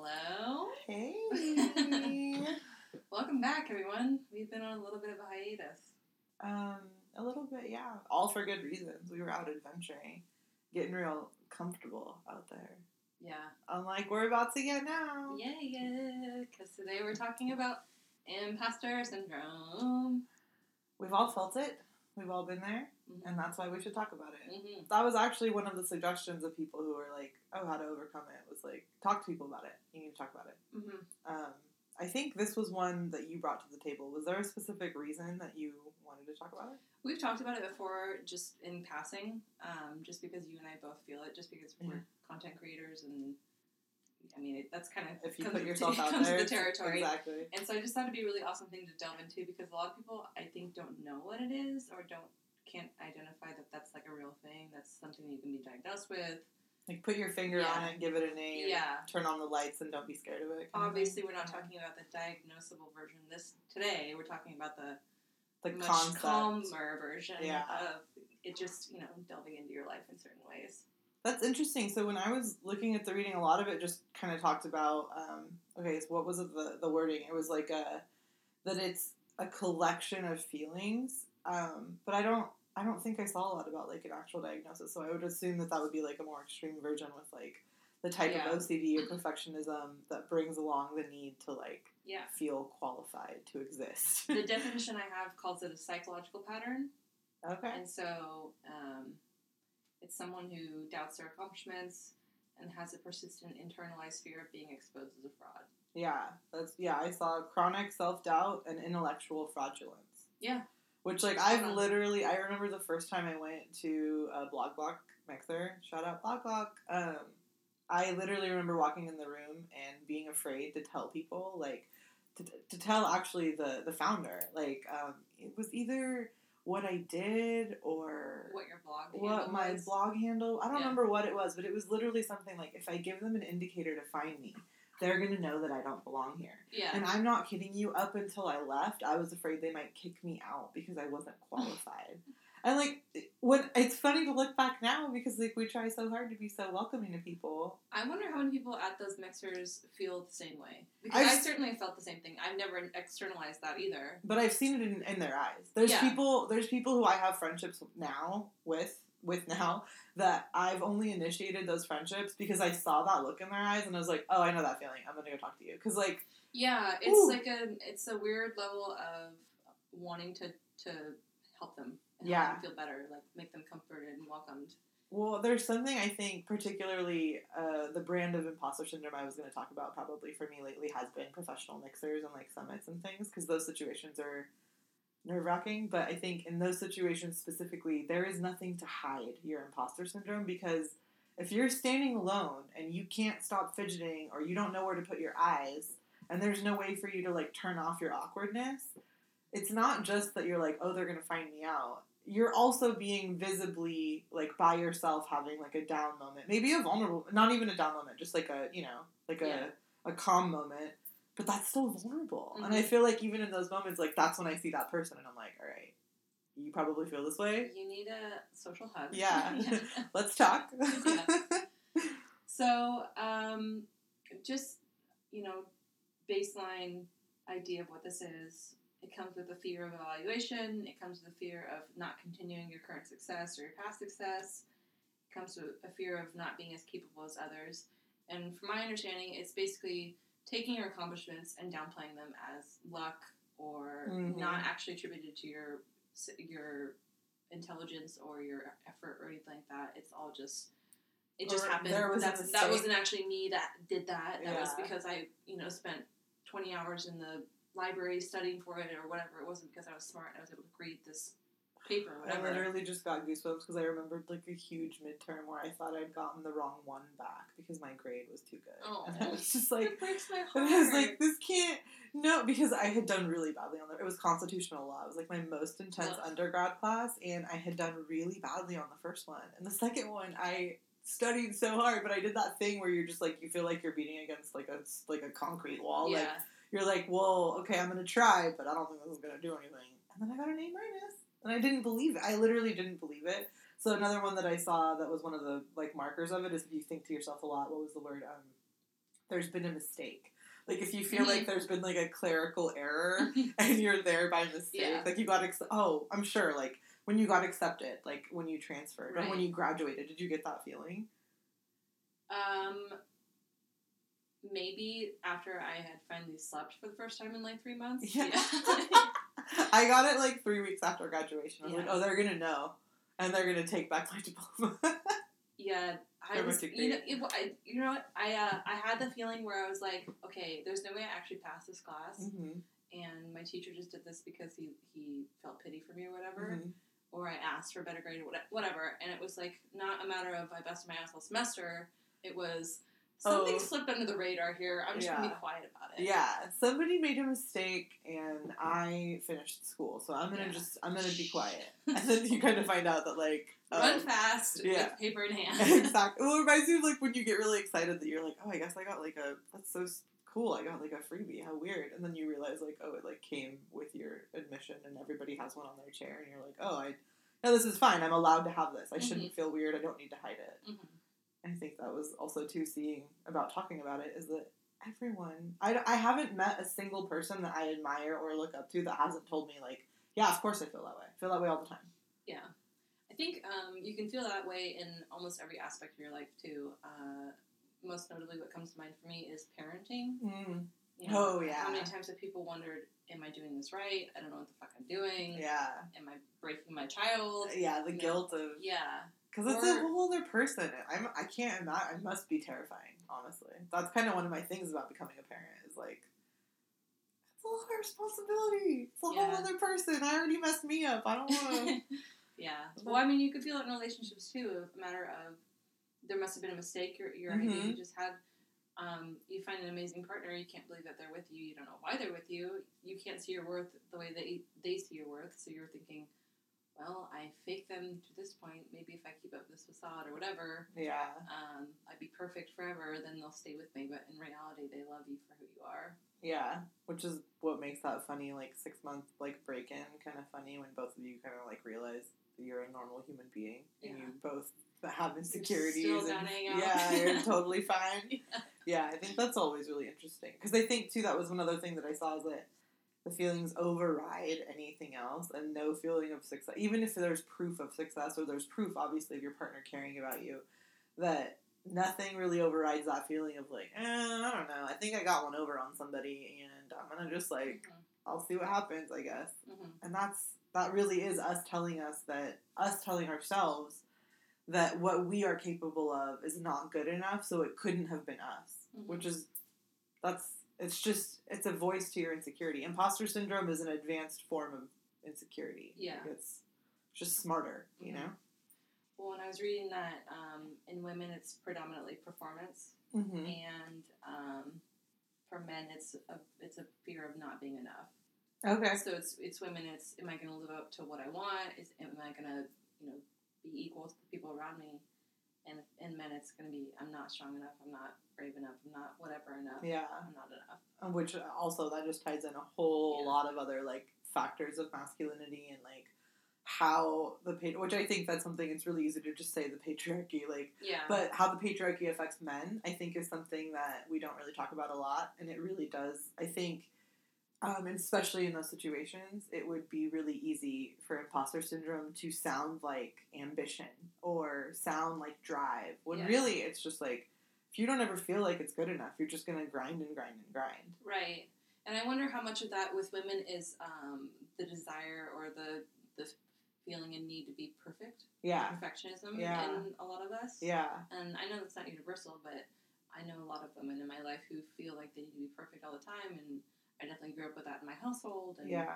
Hello. Hey. Welcome back, everyone. We've been on a little bit of a hiatus. um, a little bit, yeah. All for good reasons. We were out adventuring, getting real comfortable out there. Yeah. Unlike we're about to get now. Yeah, yeah. Because today we're talking about imposter syndrome. We've all felt it. We've all been there, Mm-hmm. and that's why we should talk about it. hmm That was actually one of the suggestions of people who were like, "Oh, how to overcome it?" Was like, talk to people about it. You need to talk about it. hmm Um, I think this was one that you brought to the table. Was there a specific reason that you wanted to talk about it? We've talked about it before, just in passing, um, just because you and I both feel it, just because we're content creators, and I mean, it, that's kind of If you put yourself out there, the territory. exactly. And so I just thought it'd be a really awesome thing to delve into because a lot of people I think don't know what it is or don't can't identify that that's like a real thing. That's something you can be diagnosed with. Like put your finger on it, give it a name, Yeah. turn on the lights, and don't be scared of it. Obviously, we're not talking about the diagnosable version. This today, we're talking about the the much concept. calmer version Yeah. of it. Just you know, delving into your life in certain ways. That's interesting. So when I was looking at the reading, a lot of it just kind of talked about. Um, okay, so what was it, the the wording? It was like a that it's a collection of feelings. Um, but I don't. I don't think I saw a lot about like an actual diagnosis. So I would assume that that would be like a more extreme version with like the type Yeah. of OCD or perfectionism that brings along the need to like Yeah. feel qualified to exist. The definition I have calls it a psychological pattern. okay. And so um, it's someone who doubts their accomplishments and has a persistent internalized fear of being exposed as a fraud. Yeah, that's yeah. I saw chronic self doubt and intellectual fraudulence. Yeah. Which like I've on. literally I remember the first time I went to a Blog Block mixer. Shout out Blog Block. Um, I literally remember walking in the room and being afraid to tell people like to, to tell actually the the founder like um, it was either what I did or What your what my was. blog handle. I don't Yeah. remember what it was, but it was literally something like if I give them an indicator to find me, they're gonna know that I don't belong here. Yeah. And I'm not kidding you. Up until I left, I was afraid they might kick me out because I wasn't qualified. and like, what it's funny to look back now because like we try so hard to be so welcoming to people. I wonder how many people at those mixers feel the same way. Because I've I certainly felt the same thing. I've never externalized that either. But I've seen it in, in their eyes. There's Yeah. people. There's people who I have friendships now with with now that I've only initiated those friendships because I saw that look in their eyes and I was like, oh, I know that feeling. I'm gonna go talk to you because like Yeah, it's Ooh. like a it's a weird level of wanting to to help them. And Yeah. help them feel better, like make them comforted and welcomed. Well, there's something I think, particularly uh, the brand of imposter syndrome I was going to talk about probably for me lately has been professional mixers and like summits and things because those situations are nerve wracking. But I think in those situations specifically, there is nothing to hide your imposter syndrome because if you're standing alone and you can't stop fidgeting or you don't know where to put your eyes and there's no way for you to like turn off your awkwardness, it's not just that you're like, oh, they're going to find me out you're also being visibly like by yourself having like a down moment maybe a vulnerable not even a down moment just like a you know like Yeah. a, a calm moment but that's still vulnerable and i Mhm. feel like even in those moments like that's when i see that person and i'm like all right you probably feel this way You need a social hug. Yeah. let's talk So, um, just you know, baseline idea of what this is. It comes with a fear of evaluation. It comes with a fear of not continuing your current success or your past success. It comes with a fear of not being as capable as others. And from my understanding, it's basically taking your accomplishments and downplaying them as luck or Mhm. not actually attributed to your your intelligence or your effort or anything like that. It's all just it just Or happened. there was that wasn't actually me that did that. That was because I, you know, spent twenty hours in the library studying for it or whatever. It wasn't because I was smart. I was able to create this paper or I literally just got goosebumps because I remembered like a huge midterm where I thought I'd gotten the wrong one back because my grade was too good. Oh. And I was just like, it breaks my heart. I was like, this can't. No, because I had done really badly on the. It was constitutional law. It was like my most intense Ugh. undergrad class, and I had done really badly on the first one. And the second one, I studied so hard, but I did that thing where you're just like you feel like you're beating against like a like a concrete wall. yeah. Like you're like, well, okay, I'm gonna try, but I don't think this is gonna do anything. And then I got an A minus, and I didn't believe it. I literally didn't believe it. So another one that I saw that was one of the like markers of it is if you think to yourself a lot. What was the word? Um, there's been a mistake. Like if you feel like there's been like a clerical error and you're there by mistake, Yeah. like you got ex- oh, I'm sure like when you got accepted, like when you transferred or when you graduated, did you get that feeling? Um, maybe after I had finally slept for the first time in like three months. Yeah. Yeah. I got it like three weeks after graduation. I was like, oh, they're gonna know, and they're gonna take back my diploma. Yeah, I was. You know, it, I, you know what? I uh, I had the feeling where I was like, okay, there's no way I actually passed this class, Mhm, and my teacher just did this because he he felt pity for me or whatever, mhm. or I asked for a better grade or whatever, and it was like not a matter of I busted my ass all semester. It was something Oh. slipped under the radar here. I'm just gonna be quiet about it. Yeah, somebody made a mistake, and I finished school, so I'm gonna Yeah. just I'm gonna be quiet, and then you kind of find out that like Run um, fast yeah. with paper in hand. exactly. Well, it reminds me of like when you get really excited that you're like, oh, I guess I got like a that's so cool. I got like a freebie. How weird. And then you realize like, oh, it like came with your admission, and everybody has one on their chair, and you're like, oh, I. No, this is fine. I'm allowed to have this. I shouldn't feel weird. I don't need to hide it. Mhm. I think that was also too seeing about talking about it is that everyone I, I haven't met a single person that I admire or look up to that hasn't told me like yeah of course I feel that way I feel that way all the time Yeah. I think um, you can feel that way in almost every aspect of your life too. Uh, most notably, what comes to mind for me is parenting. You Oh, yeah. How many times have people wondered, "Am I doing this right? I don't know what the fuck I'm doing. yeah Am I breaking my child?" yeah the Yeah. guilt of Yeah. Because it's a whole other person I'm I can't imagine I must be terrifying honestly that's kind of one of my things about becoming a parent is like it's a lot of responsibility it's a Yeah. whole other person I already messed me up I don't want to yeah. Well, I mean, you could feel it in relationships too. A matter of there must have been a mistake. Your your idea Mhm. you just had. Um, you find an amazing partner. You can't believe that they're with you. You don't know why they're with you. You can't see your worth the way they they see your worth. So you're thinking, well, I faked them to this point. Maybe if I keep up this facade or whatever, yeah um, I'd be perfect forever. Then they'll stay with me. But in reality, they love you for who you are. Yeah, which is what makes that funny, like six month like break in kind of funny when both of you kind of like realize that you're a normal human being and you both have insecurities. still and, yeah, you're totally fine. Yeah. Yeah, I think that's always really interesting because I think too that was one other thing that I saw is that the feelings override anything else and no feeling of success, even if there's proof of success or there's proof obviously of your partner caring about you, that nothing really overrides that feeling of like, eh, I don't know, I think I got one over on somebody and I'm gonna just like I'll see what happens, I guess. Mhm. And that's that really is us telling us that us telling ourselves that what we are capable of is not good enough, so it couldn't have been us. Mhm. Which is that's it's just it's a voice to your insecurity. Imposter syndrome is an advanced form of insecurity. Yeah. Like, it's just smarter, you Mhm. know? Well, when I was reading that, um, in women it's predominantly performance, Mm-hmm. and um, for men it's a it's a fear of not being enough. Okay. So it's it's women. It's am I going to live up to what I want? Is am I going to you know be equal to the people around me? And in men, it's going to be I'm not strong enough. I'm not brave enough. I'm not whatever enough. Yeah. I'm not enough. Which also that just ties in a whole Yeah. lot of other like factors of masculinity and like how the pa- which I think that's something it's really easy to just say the patriarchy like Yeah. but how the patriarchy affects men I think is something that we don't really talk about a lot and it really does I think um, and especially in those situations it would be really easy for imposter syndrome to sound like ambition or sound like drive when Yeah. really it's just like if you don't ever feel like it's good enough you're just gonna grind and grind and grind Right. And I wonder how much of that with women is um, the desire or the the feeling and need to be perfect. yeah Perfectionism Yeah. in a lot of us. yeah And I know that's not universal, but I know a lot of women in my life who feel like they need to be perfect all the time, and I definitely grew up with that in my household. And Yeah.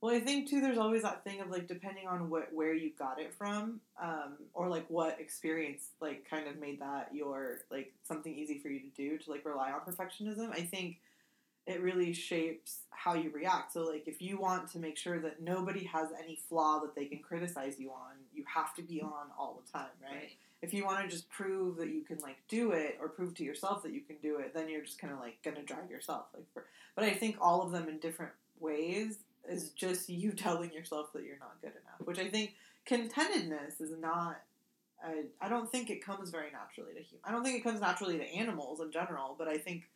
Well, I think too. There's always that thing of like depending on what where you got it from, um, or like what experience like kind of made that your like something easy for you to do to like rely on perfectionism. I think it really shapes how you react. So like if you want to make sure that nobody has any flaw that they can criticize you on, you have to be on all the time, right? Right. If you want to just prove that you can like do it or prove to yourself that you can do it, then you're just kind of like gonna drag yourself like for. But I think all of them in different ways is just you telling yourself that you're not good enough, which I think contentedness is not I, I don't think it comes very naturally to humans. I don't think it comes naturally to animals in general, but I think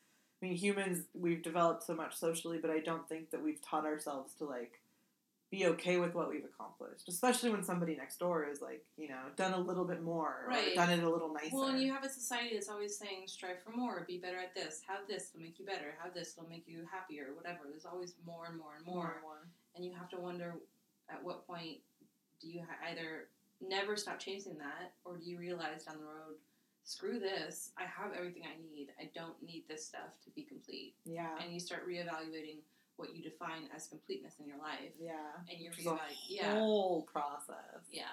I mean humans we've developed so much socially, but I don't think that we've taught ourselves to like be okay with what we've accomplished, especially when somebody next door is like, you know, done a little bit more, or Right. done it a little nicer. Well, and you have a society that's always saying strive for more, be better at this, have this will make you better, have this will make you happier, whatever. There's always more and more and more, and more. and you have to wonder at what point do you either never stop chasing that, or do you realize down the road, screw this, I have everything I need, I don't need this stuff to be complete, Yeah, and you start reevaluating what you define as completeness in your life, yeah. and you Which is a yeah, Whole process. yeah.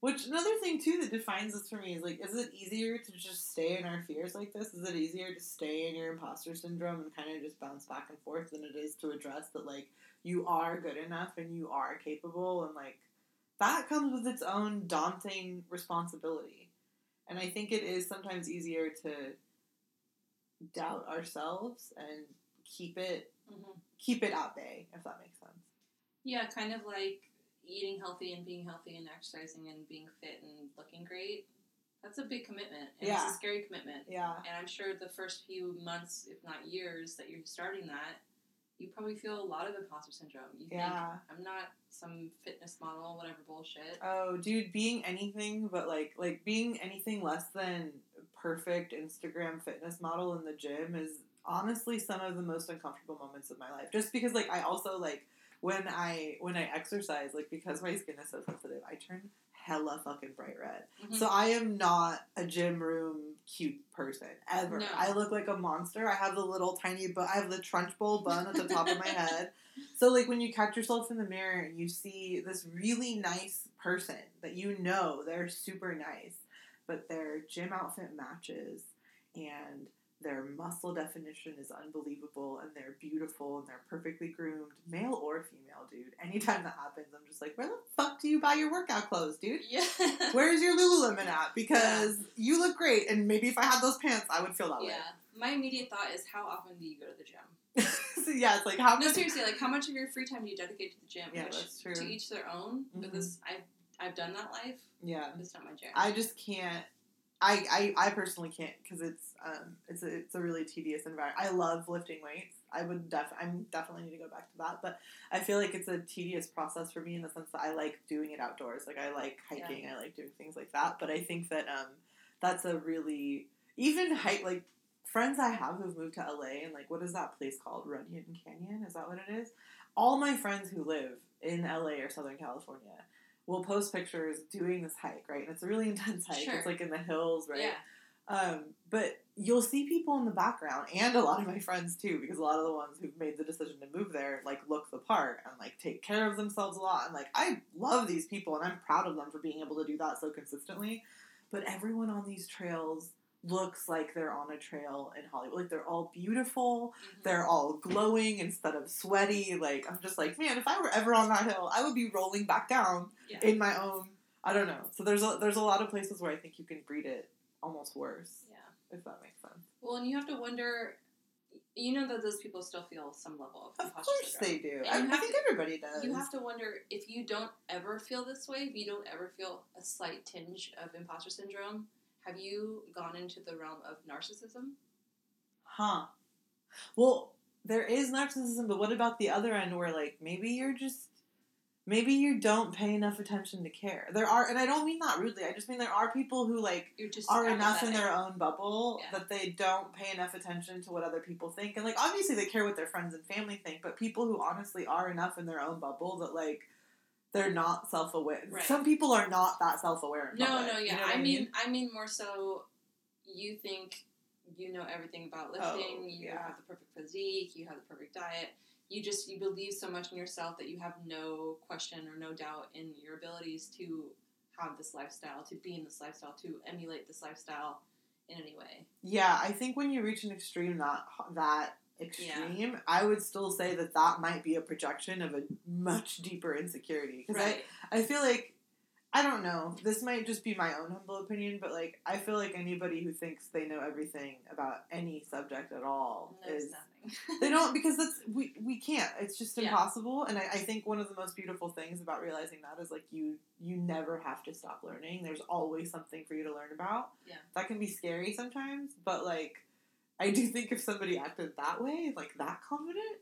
Which another thing too that defines this for me is like, is it easier to just stay in our fears like this? Is it easier to stay in your imposter syndrome and kind of just bounce back and forth than it is to address that like you are good enough and you are capable and like that comes with its own daunting responsibility. And I think it is sometimes easier to doubt ourselves and keep it hmm keep it at bay, if that makes sense. Yeah, kind of like eating healthy and being healthy and exercising and being fit and looking great. That's a big commitment. And Yeah. It's a scary commitment. Yeah. And I'm sure the first few months, if not years, that you're starting that, you probably feel a lot of imposter syndrome. You think, Yeah. I'm not some fitness model, whatever bullshit. Oh, dude, being anything but like like being anything less than perfect Instagram fitness model in the gym is honestly some of the most uncomfortable moments of my life. Just because like I also like when I when I exercise, like because my skin is so sensitive, I turn hella fucking bright red. Mhm. So I am not a gym room cute person ever. No. I look like a monster. I have the little tiny but I have the Trunchbull bun at the top of my head. So like when you catch yourself in the mirror and you see this really nice person that you know they're super nice, but their gym outfit matches and their muscle definition is unbelievable and they're beautiful and they're perfectly groomed, male or female, dude. Anytime that happens, I'm just like, where the fuck do you buy your workout clothes, dude? yeah. Where's your Lululemon at? Because you look great, and maybe if I had those pants, I would feel that way. yeah. My immediate thought is, how often do you go to the gym? so yeah, it's like how No, seriously, like how much of your free time do you dedicate to the gym? Yeah, Which, that's true. To each their own. Mhm. Because I've I've done that life. Yeah, It's not my jam. I just can't. I, I, I personally can't because it's um it's a, it's a really tedious environment. I love lifting weights. I would def I'm definitely need to go back to that, but I feel like it's a tedious process for me in the sense that I like doing it outdoors. Like I like hiking, I like doing things like that. But I think that um that's a really even hike like friends I have who've moved to LA and like what is that place called Runyon Canyon? Is that what it is? All my friends who live in LA or Southern California will post pictures doing this hike, right? And it's a really intense hike. Sure. It's like in the hills, right? Yeah. Um, but you'll see people in the background, and a lot of my friends too, because a lot of the ones who've made the decision to move there like look the part and like take care of themselves a lot. And like I love these people, and I'm proud of them for being able to do that so consistently. But everyone on these trails looks like they're on a trail in Hollywood. Like they're all beautiful, Mhm. they're all glowing instead of sweaty. Like I'm just like, man, if I were ever on that hill, I would be rolling back down Yeah. in my own. I don't know. So there's a, there's a lot of places where I think you can breed it almost worse, yeah. if that makes sense. Well, and you have to wonder. You know that those people still feel some level of Of course syndrome. they do. I, I think to- everybody does. You have to wonder if you don't ever feel this way, if you don't ever feel a slight tinge of imposter syndrome, have you gone into the realm of narcissism? huh? Well, there is narcissism, but what about the other end where like maybe you're just maybe you don't pay enough attention to care. There are, and I don't mean that rudely. I just mean there are people who like You're just are enough in their own bubble Yeah. that they don't pay enough attention to what other people think. And like obviously they care what their friends and family think, but people who honestly are enough in their own bubble that like they're not self aware. Right. Some people are not that self aware. No, no, yeah. You know I mean, I mean more so. You think you know everything about oh, lifting. Oh, you yeah. have the perfect physique. You have the perfect diet. You just you believe so much in yourself that you have no question or no doubt in your abilities to have this lifestyle, to be in this lifestyle, to emulate this lifestyle in any way. Yeah, I think when you reach an extreme that that extreme, I would still say that that might be a projection of a much deeper insecurity because Right. I I feel like I don't know. This might just be my own humble opinion, but like I feel like anybody who thinks they know everything about any subject at all Knows is nothing. they don't because that's we we can't. It's just Yeah. impossible. And I, I think one of the most beautiful things about realizing that is like you you never have to stop learning. There's always something for you to learn about. Yeah. That can be scary sometimes, but like I do think if somebody acted that way, like that confident,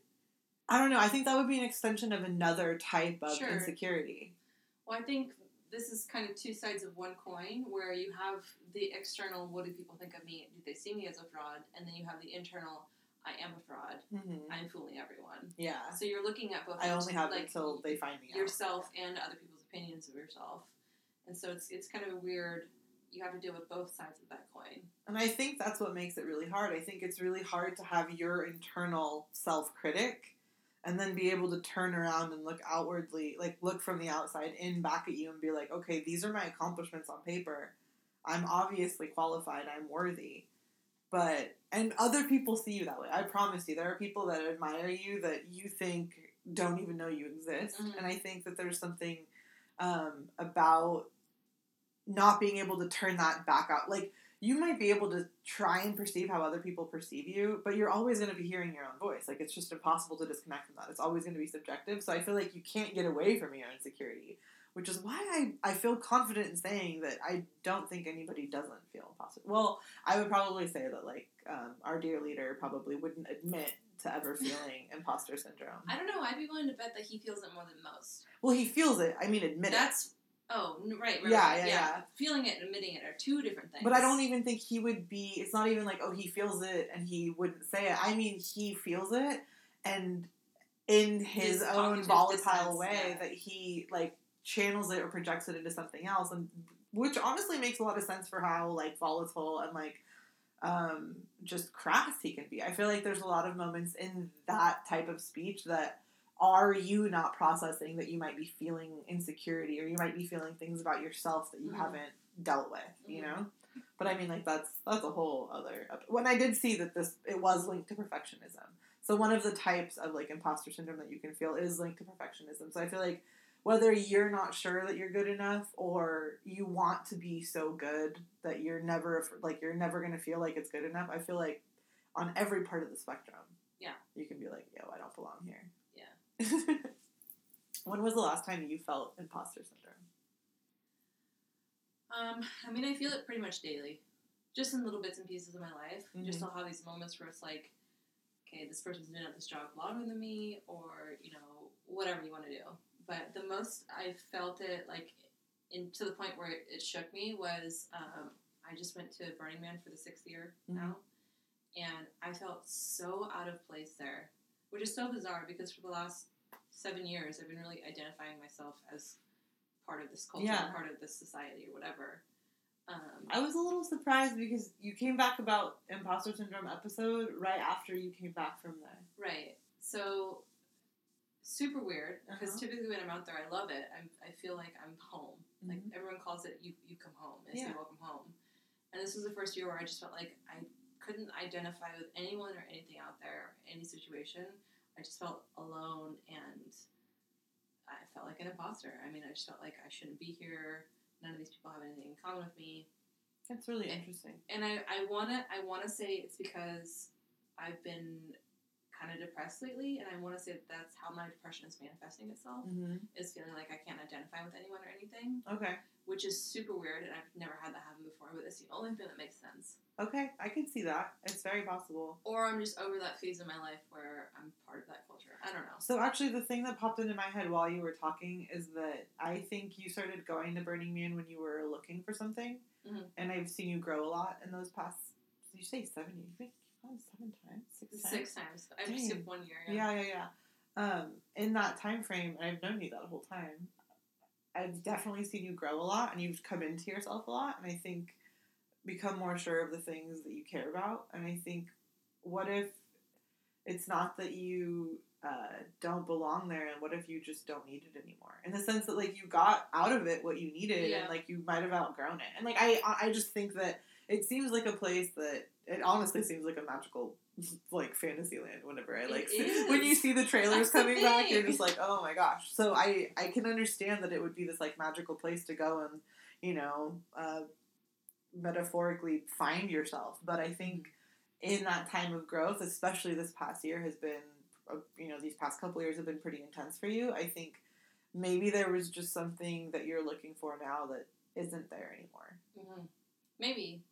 I don't know. I think that would be an extension of another type of Sure. insecurity. Well, I think this is kind of two sides of one coin where you have the external, what do people think of me? Do they see me as a fraud? And then you have the internal, I am a fraud. Mm-hmm. I'm fooling everyone. Yeah. So you're looking at both I only have like, until they find me out. yourself and other people's opinions of yourself. And so it's it's kind of a weird you have to deal with both sides of that coin. And I think that's what makes it really hard. I think it's really hard to have your internal self critic and then be able to turn around and look outwardly, like look from the outside in back at you and be like, okay, these are my accomplishments on paper. I'm obviously qualified, I'm worthy. But, and other people see you that way. I promise you, there are people that admire you that you think don't even know you exist. Mhm. And I think that there's something um, about not being able to turn that back out. Like, you might be able to try and perceive how other people perceive you, but you're always going to be hearing your own voice. Like, it's just impossible to disconnect from that. It's always going to be subjective. So I feel like you can't get away from your insecurity, which is why I, I feel confident in saying that I don't think anybody doesn't feel imposter. Well, I would probably say that, like, um, our dear leader probably wouldn't admit to ever feeling imposter syndrome. I don't know, I'd be willing to bet that he feels it more than most. Well, he feels it. I mean, admit it. That's oh right, right, Yeah, right, yeah, yeah. Feeling it and admitting it are two different things. But I don't even think he would be. It's not even like, oh, he feels it and he wouldn't say it. I mean, he feels it, and in his, His own volatile way, yeah. that he like channels it or projects it into something else, and which honestly makes a lot of sense for how like volatile and like um, just crass he can be. I feel like there's a lot of moments in that type of speech that are you not processing that you might be feeling insecurity or you might be feeling things about yourself that you Mhm. haven't dealt with, you Mhm. know? But I mean, like that's that's a whole other. When I did see that this it was linked to perfectionism. So one of the types of like imposter syndrome that you can feel is linked to perfectionism. So I feel like whether you're not sure that you're good enough or you want to be so good that you're never like you're never gonna feel like it's good enough. I feel like on every part of the spectrum, Yeah. you can be like, yo, I don't belong here. When was the last time you felt imposter syndrome? Um, I mean, I feel it pretty much daily, just in little bits and pieces of my life. Just Mhm. I'll have these moments where it's like, okay, this person's been at this job longer than me, or you know, whatever you want to do. But the most I felt it like, in to the point where it, it shook me was um, I just went to Burning Man for the sixth year now, and I felt so out of place there, which is so bizarre because for the last seven years I've been really identifying myself as part of this culture, Yeah. part of this society, or whatever. Um, I was a little surprised because you came back about imposter syndrome episode right after you came back from there. right. So super weird because Uh-huh. typically when I'm out there, I love it. I'm, I feel like I'm home. Like Mhm. everyone calls it, you you come home. And I say welcome home. And this was the first year where I just felt like I couldn't identify with anyone or anything out there, any situation. I just felt alone and I felt like an imposter. I mean, I just felt like I shouldn't be here. None of these people have anything in common with me. That's really And- interesting. and I, I wanna I wanna say it's because I've been kind of depressed lately, and I want to say that that's how my depression is manifesting itself. Mm-hmm. Is feeling like I can't identify with anyone or anything, Okay. Which is super weird, and I've never had that happen before. But it's the only thing that makes sense. Okay, I can see that. It's very possible. Or I'm just over that phase of my life where I'm part of that culture. I don't know. So actually, the thing that popped into my head while you were talking is that I think you started going to Burning Man when you were looking for something, Mhm. and I've seen you grow a lot in those past. Did you say seven? You've gone seven times, six times? Six times. I've skipped one year. Yeah, yeah, yeah. Um, in that time frame, I've known you that whole time. I've definitely seen you grow a lot, and you've come into yourself a lot, and I think become more sure of the things that you care about. And I think, what if it's not that you uh, don't belong there, and what if you just don't need it anymore? In the sense that like you got out of it what you needed, Yeah. and like you might have outgrown it. And like I, I just think that it seems like a place that it honestly seems like a magical like fantasy land whenever I like when you see the trailers That's the coming back you're just like oh my gosh. So I I can understand that it would be this like magical place to go and you know uh, metaphorically find yourself. But I think in that time of growth especially this past year has been uh, you know these past couple years have been pretty intense for you. I think maybe there was just something that you're looking for now that isn't there anymore. Mhm. Maybe.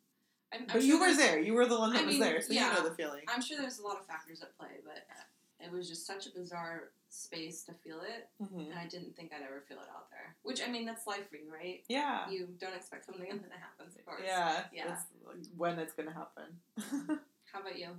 I'm, I'm but sure you were there you were the one that I was mean, there so yeah. you know the feeling I'm sure there's a lot of factors at play, but it was just such a bizarre space to feel it, Mhm. and I didn't think I'd ever feel it out there. Which I mean, that's life for you, right? yeah You don't expect something and then it happens, of course. Yeah, Yeah. that's when it's gonna happen. How about you?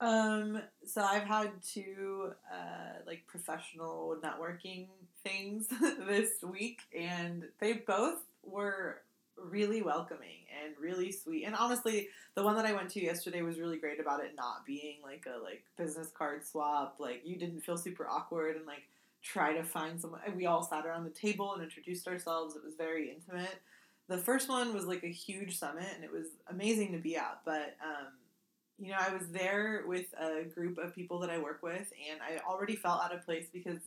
um, so I've had two uh, like professional networking things this week, and they both were really welcoming and really sweet. And honestly, the one that I went to yesterday was really great about it not being like a like business card swap. Like you didn't feel super awkward and like try to find someone. We all sat around the table and introduced ourselves. It was very intimate. The first one was like a huge summit, and it was amazing to be at. But um, you know, I was there with a group of people that I work with, and I already felt out of place because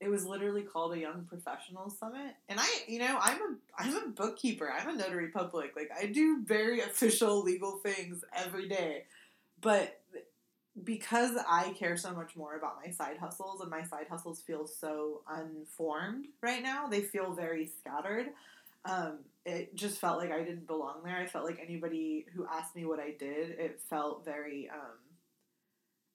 it was literally called a young professional summit. And I, you know, I'm a I'm a bookkeeper. I'm a notary public. Like I do very official legal things every day. But because I care so much more about my side hustles and my side hustles feel so unformed right now, they feel very scattered. Um, it just felt like I didn't belong there. I felt like anybody who asked me what I did, it felt very um,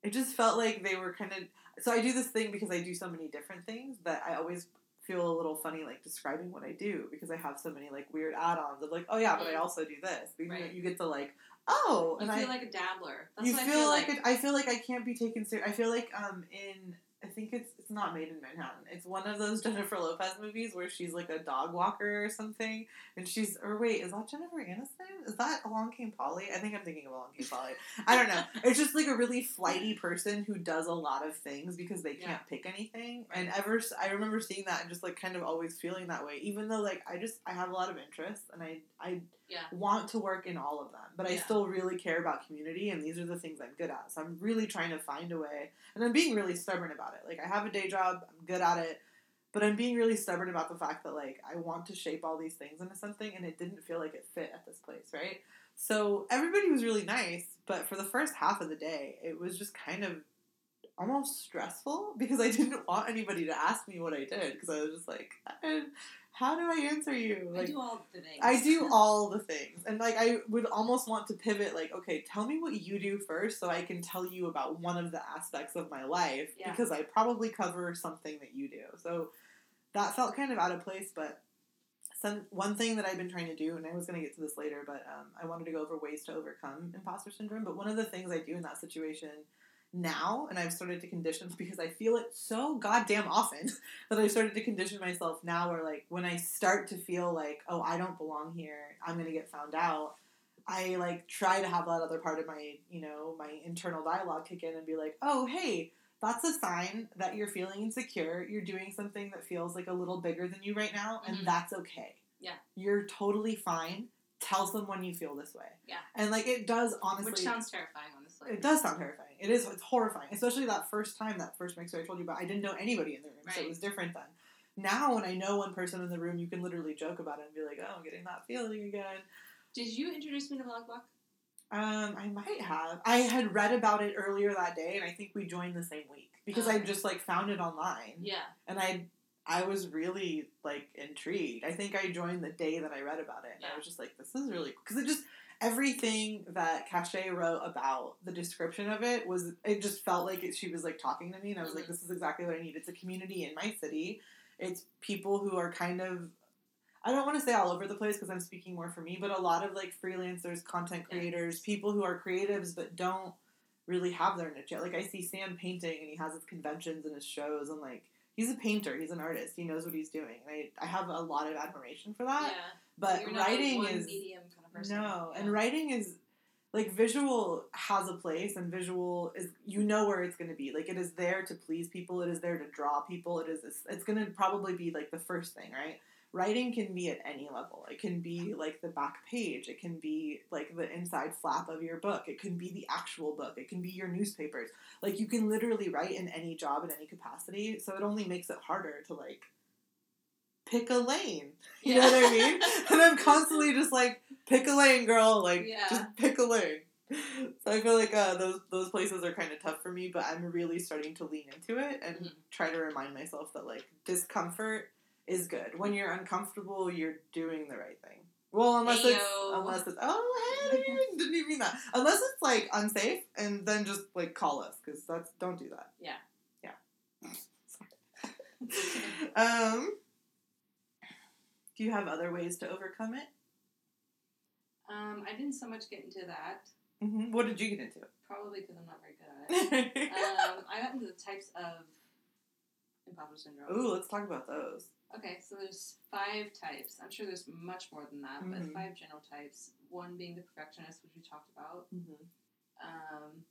it just felt like they were kind of so I do this thing because I do so many different things that I always feel a little funny like describing what I do because I have so many like weird add-ons of like oh yeah but I Mm. also do this you, know, Right. you get to like oh You and feel I like a dabbler. That's you what feel, I feel like, like. it, I feel like I can't be taken serious I feel like um in I think it's not Maid in Manhattan it's one of those Jennifer Lopez movies where she's like a dog walker or something and she's or wait is that Jennifer Aniston is that Along Came Polly I think I'm thinking of Along Came Polly I don't know. It's just like a really flighty person who does a lot of things because they can't pick anything. And ever, I remember seeing that and just like kind of always feeling that way. Even though like I just I have a lot of interests and I I Yeah. want to work in all of them, but I still really care about community and these are the things I'm good at. So I'm really trying to find a way, and I'm being really stubborn about it. Like I have a day job, I'm good at it. But I'm being really stubborn about the fact that like I want to shape all these things into something, and it didn't feel like it fit at this place, right? So everybody was really nice, but for the first half of the day, it was just kind of almost stressful because I didn't want anybody to ask me what I did because I was just like, "I- how do I answer you? I do all the things. I do all the things. And like I would almost want to pivot like, okay, tell me what you do first so I can tell you about one of the aspects of my life Yeah. because I probably cover something that you do. So that felt kind of out of place, but some one thing that I've been trying to do, and I was going to get to this later, but um, I wanted to go over ways to overcome imposter syndrome. But one of the things I do in that situation now, and I've started to condition because I feel it so goddamn often that I've started to condition myself now where like when I start to feel like, oh, I don't belong here, I'm gonna get found out, I like try to have that other part of my, you know, my internal dialogue kick in and be like, oh, hey, that's a sign that you're feeling insecure. You're doing something that feels like a little bigger than you right now, and Mhm. that's okay. Yeah. You're totally fine. Tell someone you feel this way. Yeah. And like it does honestly Which sounds terrifying, it does sound terrifying. It is. It's horrifying, especially that first time, that first mixer I told you about. I didn't know anybody in the room, so it was different then. Now, when I know one person in the room, you can literally joke about it and be like, "Oh, I'm getting that feeling again." Did you introduce me to Blog Block? Um, I might have. I had read about it earlier that day, and I think we joined the same week because I just like found it online, Yeah. and I. I was really like intrigued. I think I joined the day that I read about it, and I was just like, "This is really cool." because it just everything that Cachet wrote about the description of it was it just felt like it, she was like talking to me and I was like Mhm. this is exactly what I need. It's a community in my city. It's people who are kind of I don't want to say all over the place because I'm speaking more for me, but a lot of like freelancers, content creators, people who are creatives but don't really have their niche yet. Like I see Sam painting and he has his conventions and his shows and like he's a painter, he's an artist, he knows what he's doing. And I, I have a lot of admiration for that. yeah. But not writing a one is medium kind of person. no, Yeah. and writing is like visual has a place, and visual is you know where it's going to be. Like it is there to please people. It is there to draw people. It is it's going to probably be like the first thing, right? writing can be at any level. It can be like the back page. It can be like the inside flap of your book. It can be the actual book. It can be your newspapers. Like you can literally write in any job in any capacity. So it only makes it harder to like pick a lane. You know what I mean? and I'm constantly just like, pick a lane, girl. Like Yeah. just pick a lane. So I feel like uh, those those places are kind of tough for me, but I'm really starting to lean into it and Mhm. try to remind myself that like discomfort is good. When you're uncomfortable, you're doing the right thing. Well, unless it's unless it's oh hey, didn't even, didn't even mean that. Unless it's like unsafe, and then just like call us because that's don't do that. Yeah. Yeah. um, do you have other ways to overcome it? Um, I didn't so much get into that, hmm What did you get into? probably because I'm not very good at it. um, I got into the types of imposter syndrome. Ooh, let's talk about those. Okay, so there's five types. I'm sure there's much more than that, Mhm. but five general types. One being the perfectionist, which we talked about. Mm-hmm. Um,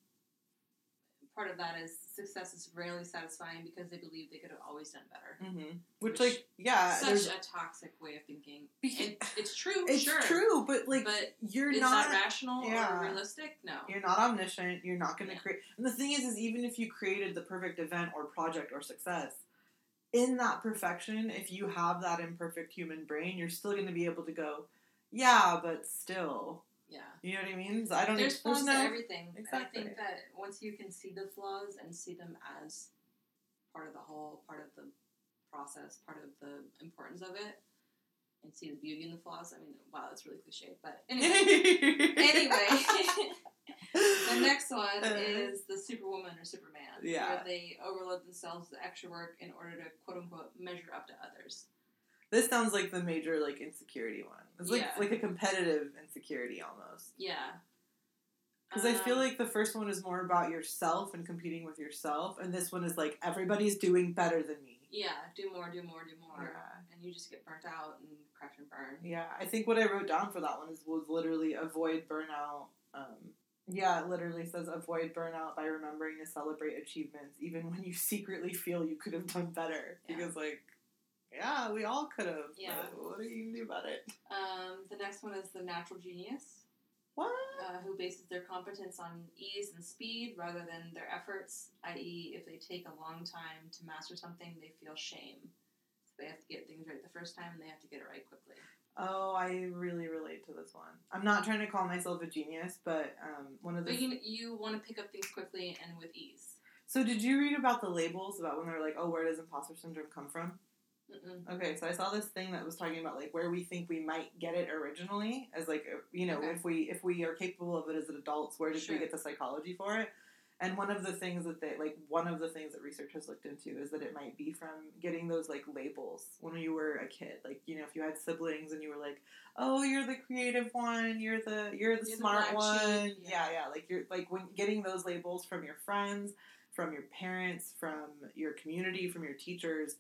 part of that is success is rarely satisfying because they believe they could have always done better. Mm-hmm. Which, Which- like, yeah, Such a toxic way of thinking. It, it's true, it's sure. true, but like, but you're not. rational yeah. or realistic? No. You're not omniscient. You're not going to Yeah. create. And the thing is, is even if you created the perfect event or project or success, in that perfection, if you have that imperfect human brain, you're still going to be able to go, yeah, but still. Yeah. You know what I mean? So I don't. There's flaws no. to everything. Exactly. I think that once you can see the flaws and see them as part of the whole, part of the process, part of the importance of it, and see the beauty in the flaws. I mean, wow, that's really cliche. But anyway, anyway, the next one Uh. is the Superwoman or Superman, Yeah. where they overload themselves with extra work in order to quote unquote measure up to others. This sounds like the major like insecurity one. It's like Yeah. like a competitive insecurity almost. Yeah. Because I feel Um, like the first one is more about yourself and competing with yourself, and this one is like everybody's doing better than me. yeah, do more, do more, do more, Yeah. and you just get burnt out and crash and burn. Yeah, I think what I wrote down for that one is was literally avoid burnout. Um, yeah, it literally says avoid burnout by remembering to celebrate achievements, even when you secretly feel you could have done better. Yeah. Because like, yeah, we all could have. Yeah. What are you gonna do about it? Um, the next one is the natural genius. What? uh, who bases their competence on ease and speed rather than their efforts, i.e., if they take a long time to master something, they feel shame. So they have to get things right the first time and they have to get it right quickly. Oh, I really relate to this one. I'm not trying to call myself a genius, but um, one of the. But you, you want to pick up things quickly and with ease. So did you read about the labels about when they're like, oh, where does imposter syndrome come from? Mm-mm. Okay, so I saw this thing that was talking about like where we think we might get it originally, as like you know Okay. if we if we are capable of it as adults, where did Sure. we get the psychology for it? And one of the things that they like one of the things that research has looked into is that it might be from getting those like labels when you were a kid. Like you know if you had siblings and you were like, oh, you're the creative one, you're the you're the You're smart black one, sheep, yeah. yeah. yeah, like you're like when getting those labels from your friends, from your parents, from your community, from your teachers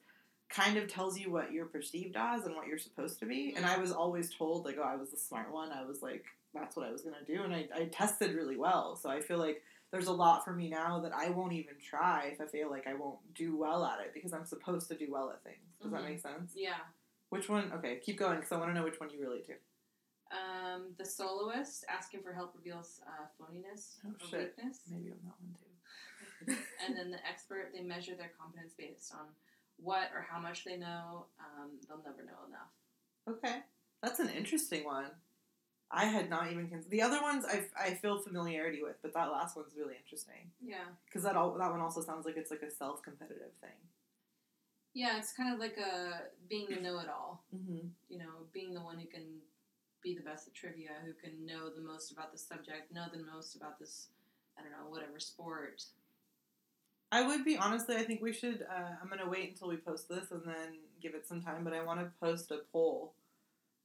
kind of tells you what you're perceived as and what you're supposed to be. And I was always told, like, oh, I was the smart one. I was like, that's what I was going to do. And I, I tested really well. So I feel like there's a lot for me now that I won't even try if I feel like I won't do well at it because I'm supposed to do well at things. Does that Mhm. make sense? Yeah. Which one? Okay, keep going because I want to know which one you relate to. Um, the soloist asking for help reveals uh, phoniness Oh, or shit. weakness. Maybe I'm that one too. and then the expert, they measure their competence based on what or how much they know. Um, they'll never know enough. Okay, that's an interesting one. I had not even considered the other ones. I, I feel familiarity with, but that last one's really interesting. Yeah. Because that all that one also sounds like it's like a self competitive thing. Yeah, it's kind of like a being the know-it-all. Mm-hmm. You know, being the one who can be the best at trivia, who can know the most about the subject, know the most about this. I don't know, whatever sport. I would be honestly. I think we should. Uh, I'm gonna wait until we post this and then give it some time. But I want to post a poll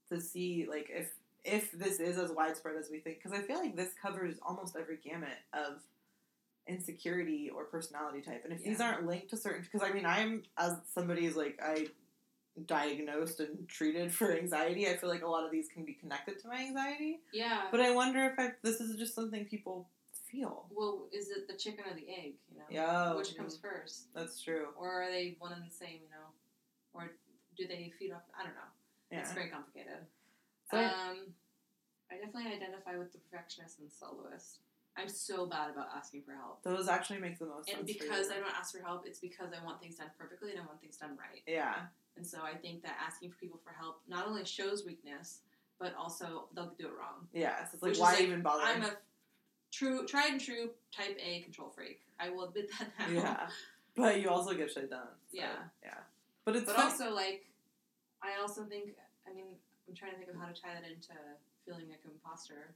to see like if if this is as widespread as we think. Because I feel like this covers almost every gamut of insecurity or personality type. And if these aren't linked to certain, because I mean, I'm as somebody is like I diagnosed and treated for anxiety. I feel like a lot of these can be connected to my anxiety. Yeah. But I wonder if I, this is just something people feel. well, is it the chicken or the egg? You know, Yeah, which comes first, That's true. or are they one and the same? You know, or do they feed off? I don't know. Yeah. It's very complicated. So- um, I definitely identify with the perfectionist and the soloist. I'm so bad about asking for help. Those actually make the most sense. And because I don't ask for help, it's because I want things done perfectly and I want things done right. Yeah. And so I think that asking for people for help not only shows weakness, but also they'll do it wrong. Yeah. So it's like, why like, even bother? I'm a true, tried and true type A control freak. I will admit that now. yeah. But you also get shit done. so, Yeah. Yeah. But it's But fun- also, like, I also think, I mean, I'm trying to think of how to tie that into feeling like an imposter.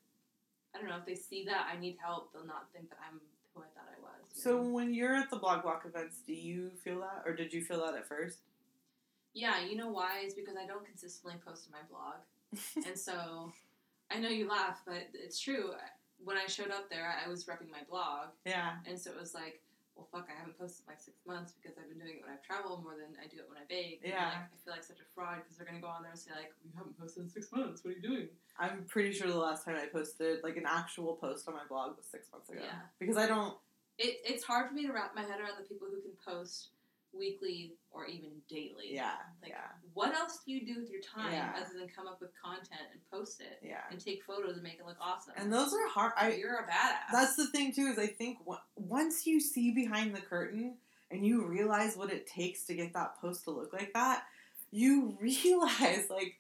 I don't know if they see that I need help, they'll not think that I'm who I thought I was. So know? when you're at the Blog Block events, do you feel that, or did you feel that at first? yeah, you know why? Is because I don't consistently post to my blog, and so I know you laugh, but it's true. When I showed up there, I was repping my blog, Yeah. and so it was like, well, fuck, I haven't posted in like six months because I've been doing it when I've traveled more than I do it when I bake. And, Yeah. like, I feel like such a fraud because they're gonna go on there and say like, we haven't posted in six months. What are you doing? I'm pretty sure the last time I posted like an actual post on my blog was six months ago. Yeah. Because I don't. It, it's hard for me to wrap my head around the people who can post weekly or even daily. Yeah. Like, yeah. What else do you do with your time Yeah. other than come up with content and post it Yeah. and take photos and make it look awesome? And those are hard. I. You're a badass. That's the thing too. Is I think w- once you see behind the curtain and you realize what it takes to get that post to look like that, you realize like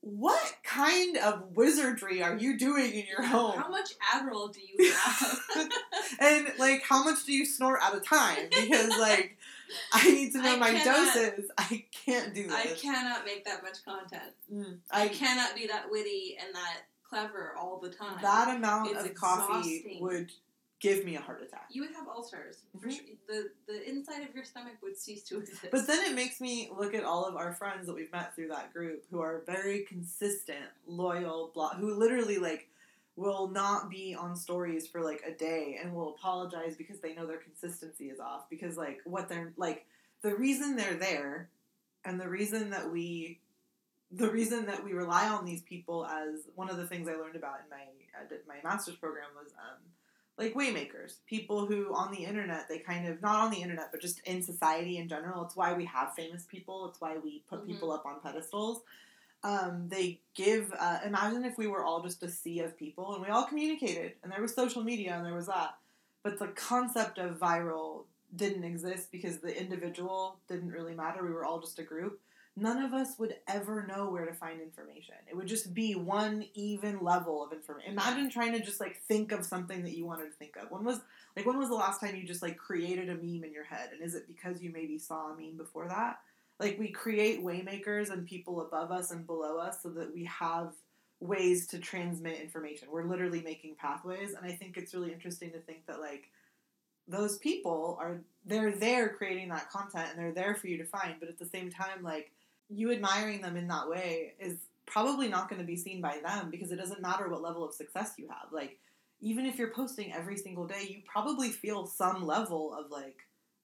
what kind of wizardry are you doing in your home? How much Adderall do you have? and like how much do you snort at a time because like i need to know I my cannot- doses i can't do this I cannot make that much content. Mm, I I, cannot be that witty and that clever all the time. that amount It's of coffee would give me a heart attack you would have ulcers. For Mhm. sure. The the inside of your stomach would cease to exist. but then it makes me look at all of our friends that we've met through that group who are very consistent loyal blah, who literally like will not be on stories for like a day and will apologize because they know their consistency is off because like what they're like the reason they're there and the reason that we the reason that we rely on these people as one of the things I learned about in my my master's program was um, like waymakers, people who on the internet they kind of not on the internet but just in society in general. It's why we have famous people. It's why we put Mhm. people up on pedestals. Um, they give. Uh, imagine if we were all just a sea of people and we all communicated, and there was social media and there was that, but the concept of viral didn't exist because the individual didn't really matter. We were all just a group. None of us would ever know where to find information. It would just be one even level of information. Imagine trying to just like think of something that you wanted to think of. When was like when was the last time you just like created a meme in your head? And is it because you maybe saw a meme before that? Like we create waymakers and people above us and below us so that we have ways to transmit information. We're literally making pathways and I think it's really interesting to think that like those people are they're there creating that content and they're there for you to find, but at the same time like you admiring them in that way is probably not going to be seen by them because it doesn't matter what level of success you have. Like even if you're posting every single day, you probably feel some level of like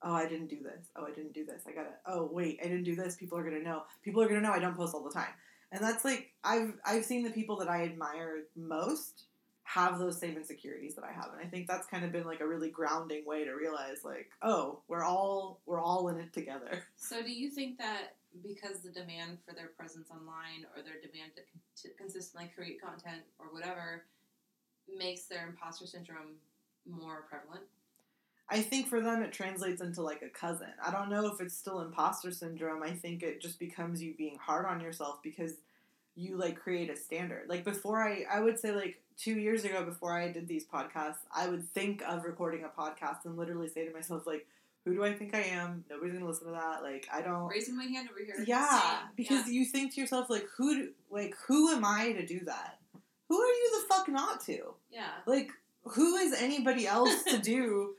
oh, I didn't do this. Oh, I didn't do this. I gotta. Oh, wait, I didn't do this. People are gonna know. People are gonna know I don't post all the time. And that's like I've I've seen the people that I admire most have those same insecurities that I have, and I think that's kind of been like a really grounding way to realize like, oh, we're all we're all in it together. So, do you think that because the demand for their presence online or their demand to, to consistently create content or whatever makes their imposter syndrome more prevalent? I think for them it translates into like a cousin. I don't know if it's still imposter syndrome. I think it just becomes you being hard on yourself because you like create a standard. Like before I I would say like 2 years ago before I did these podcasts, I would think of recording a podcast and literally say to myself like who do I think I am? Nobody's going to listen to that. Like I don't Raising my hand over here. Yeah, Same. because you think to yourself like who do, like who am I to do that? Who are you the fuck not to? yeah. Like, who is anybody else to do?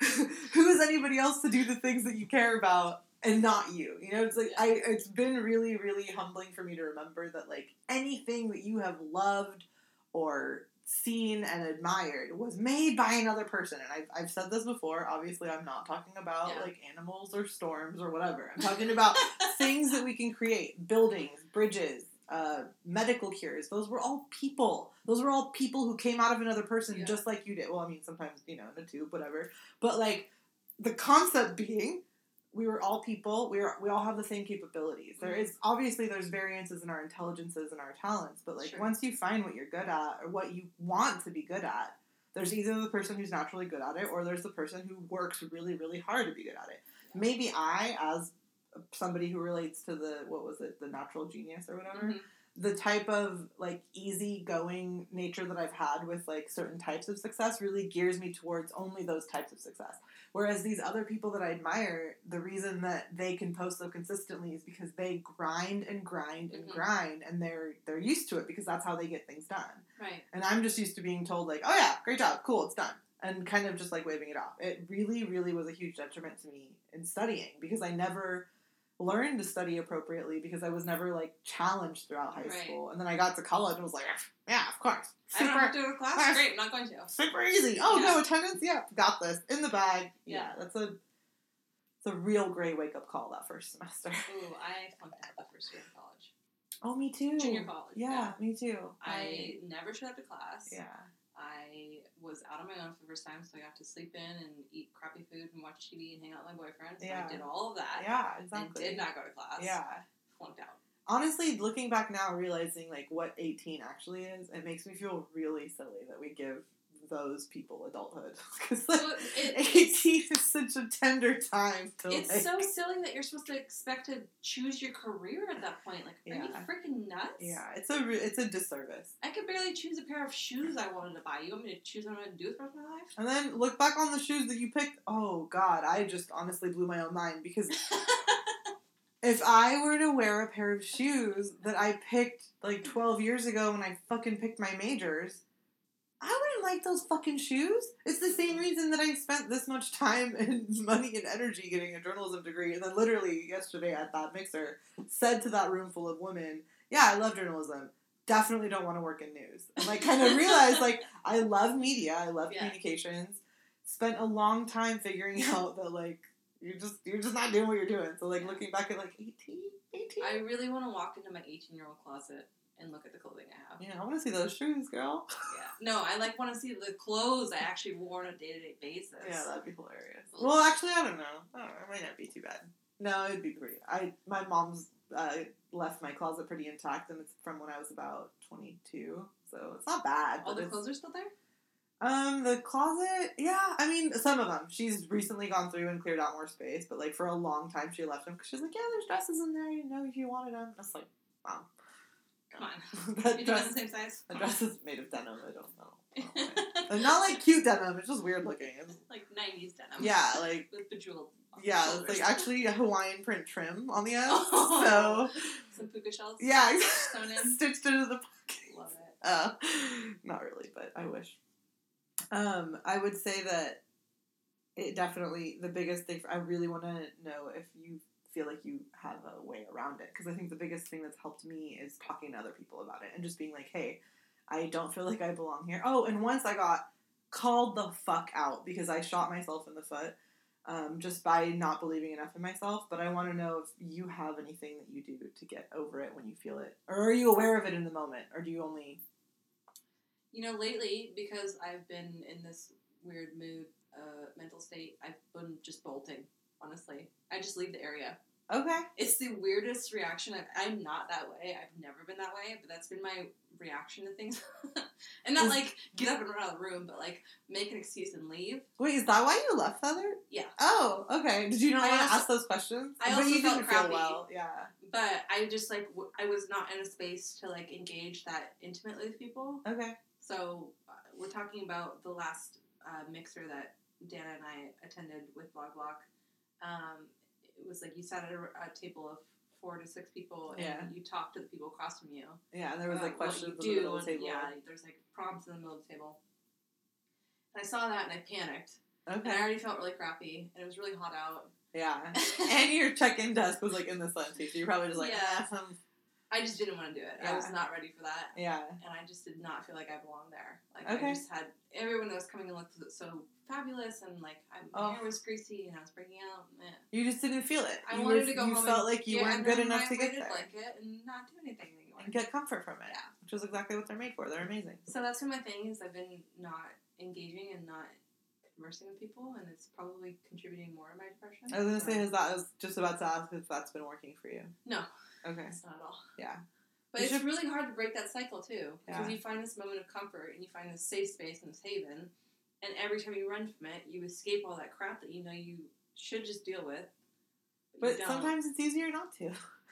who is anybody else to do the things that you care about and not you? You know, it's like I. It's been really, really humbling for me to remember that like anything that you have loved or seen and admired was made by another person. And I've, I've said this before. Obviously, I'm not talking about Yeah. like animals or storms or whatever. I'm talking about things that we can create buildings, bridges, uh, medical cures. Those were all people. Those were all people who came out of another person Yeah. just like you did. Well, I mean, sometimes, you know, in a tube, whatever. But like, the concept being we were all people. We are we all have the same capabilities. There Mhm. obviously there's variances in our intelligences and our talents, but like Sure. once you find what you're good at or what you want to be good at, there's either the person who's naturally good at it or there's the person who works really really hard to be good at it. Maybe I as somebody who relates to the what was it the natural genius or whatever Mhm. the type of like easy going nature that I've had with like certain types of success really gears me towards only those types of success. Whereas these other people that I admire, the reason that they can post so consistently is because they grind and grind and Mhm. grind and they're they're used to it because that's how they get things done. Right. And I'm just used to being told like, "Oh yeah, great job, cool, it's done." And kind of just like waving it off. It really really was a huge detriment to me in studying because I never learned to study appropriately because I was never like challenged throughout high Right. school. And then I got to college and was like, yeah, of course. I don't have to go to class. class. Great, I'm not going to. super easy. Oh Yeah. no, attendance, yeah, got this. In the bag. Yeah, Yeah. that's a it's a real great wake up call that first semester. Ooh, I flunked out the first year of college. Oh, me too. Junior college. Yeah, me too. I never showed up to class. yeah. I was out on my own for the first time, so I got to sleep in and eat crappy food and watch TV and hang out with my boyfriend. So Yeah. I did all of that. Yeah, And exactly. did not go to class. Yeah. Flunked out. Honestly, looking back now, realizing like what 18 actually is, it makes me feel really silly that we give those people adulthood. Because like, it- 18 is such a tender time to It's like, so silly that you're supposed to expect to choose your career at that point. Like, are you freaking nuts? yeah, it's a it's a disservice. I could barely choose a pair of shoes I wanted to buy. You want me to choose what I'm going to do with the rest of my life? And then look back on the shoes that you picked. Oh God, I just honestly blew my own mind because if I were to wear a pair of shoes that I picked like 12 years ago when I fucking picked my majors, like those fucking shoes. It's the same reason that I spent this much time and money and energy getting a journalism degree. And then literally yesterday at that mixer said to that room full of women, Yeah, I love journalism. Definitely don't want to work in news. And like kind of realized like I love media, I love Yeah. communications. Spent a long time figuring out that like you're just you're just not doing what you're doing. So like looking back at like 18, 18. I really want to walk into my 18 year old closet and look at the clothing I have. yeah, I want to see those shoes, girl. Yeah. No, I like want to see the clothes I actually wore on a day to day basis. Yeah, that'd be hilarious. Well, actually, I don't know. I don't know. It might not be too bad. No, it'd be pretty. I my mom's uh, left my closet pretty intact, and it's from when I was about twenty two, so it's not bad. All the clothes are still there? Um, the closet, yeah. I mean, some of them. She's recently gone through and cleared out more space, but like for a long time, she left them because she's like, yeah, there's dresses in there. You know, if you wanted them. It's like, wow. Come on. that You dress, the same size? the dress is made of denim. I don't know. I don't know. And not like cute denim. It's just weird looking. It's, like 90s denim. yeah, like With bejeweled. Yeah, it's like actually a Hawaiian print trim on the ends. Oh. So Some puka shells. yeah, stitched into the pocket. Love it. Uh, not really, but I wish. Um, I would say that it definitely the biggest thing. I really want to know if you feel like you have a way around it because I think the biggest thing that's helped me is talking to other people about it and just being like, hey, I don't feel like I belong here. Oh, and once I got called the fuck out because I shot myself in the foot. Um, just by not believing enough in myself, but I want to know if you have anything that you do to get over it when you feel it, or are you aware of it in the moment, or do you only You know, lately, because I've been in this weird mood, uh, mental state, I've been just bolting, honestly. I just leave the area. Okay. It's the weirdest reaction. I've, I'm not that way. I've never been that way, but that's been my reaction to things. and not like get up and run out of the room, but like make an excuse and leave. Wait, is that why you left Feather? Yeah. Oh, okay. Did you not I want to ask those questions? I but also you felt didn't crappy. feel well. Yeah. But I just like w- I was not in a space to like engage that intimately with people. Okay. So uh, we're talking about the last uh, mixer that Dana and I attended with Blog Block. Um, it was like you sat at a, a table of four to six people and Yeah. you talked to the people across from you. Yeah, and there was like questions in the middle of the table. Yeah, there's like prompts in the middle of the table. And I saw that and I panicked. Okay. And I already felt really crappy and it was really hot out. Yeah. and your check-in desk was like in the sun too, so you're probably just like, Yeah. ah, I just didn't want to do it. I was not ready for that. yeah. and I just did not feel like I belonged there. Like Okay. I just had everyone that was coming in looked so fabulous, and like I, my Oh. hair was greasy, and I was breaking out. Eh. You just didn't feel it. I you wanted were- to go You home. felt and like you get weren't good enough to get there blanket and not do anything anymore. and get comfort from it. Yeah. Which is exactly what they're made for. They're amazing. So that's been my thing is I've been not engaging and not conversing with people, and it's probably contributing more to my depression. I was gonna say, is that I was just about to ask if that's been working for you. no, Okay. it's not at all. Yeah. But You it's should- really hard to break that cycle too, because Yeah. you find this moment of comfort and you find this safe space and this haven, and every time you run from it, you escape all that crap that you know you should just deal with. you But sometimes it's easier not to.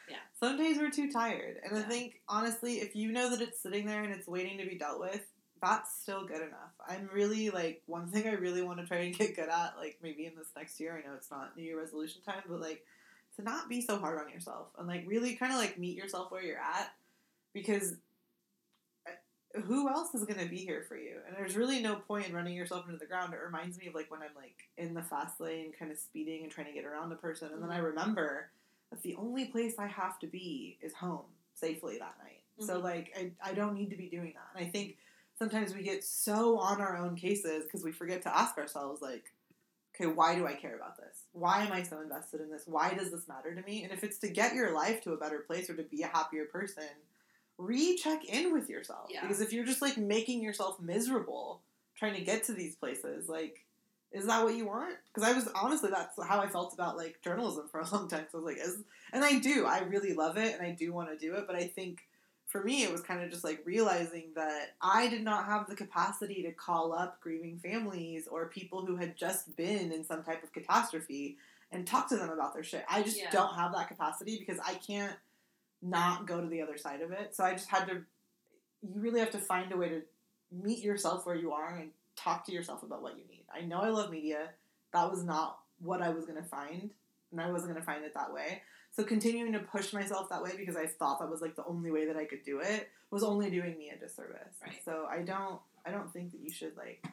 Yeah. Some days we're too tired. And I think, honestly, if you know that it's sitting there and it's waiting to be dealt with, that's still good enough. I'm really, like, one thing I really want to try and get good at, like, maybe in this next year, I know it's not New Year resolution time, but, like, to not be so hard on yourself and, like, really kind of, like, meet yourself where you're at. Because who else is going to be here for you? And there's really no point in running yourself into the ground. It reminds me of like when I'm like in the fast lane, kind of speeding and trying to get around a person, and then I remember that the only place I have to be is home safely that night. So Mhm. like I, I don't need to be doing that. And I think sometimes we get so on our own cases because we forget to ask ourselves like, okay, why do I care about this? Why am I so invested in this? Why does this matter to me? And if it's to get your life to a better place or to be a happier person, recheck in with yourself. Yeah. Because if you're just like making yourself miserable trying to get to these places, like, is that what you want? Because I was honestly, that's how I felt about like journalism for a long time. So I was like, is, and I do, I really love it and I do want to do it. But I think for me, it was kind of just like realizing that I did not have the capacity to call up grieving families or people who had just been in some type of catastrophe and talk to them about their shit. I just Yeah. don't have that capacity because I can't not go to the other side of it. So I just had to, you really have to find a way to meet yourself where you are and talk to yourself about what you need. I know I love media. That was not what I was going to find, and I wasn't going to find it that way. So continuing to push myself that way because I thought that was like the only way that I could do it was only doing me a disservice. Right. So I don't I don't think that you should like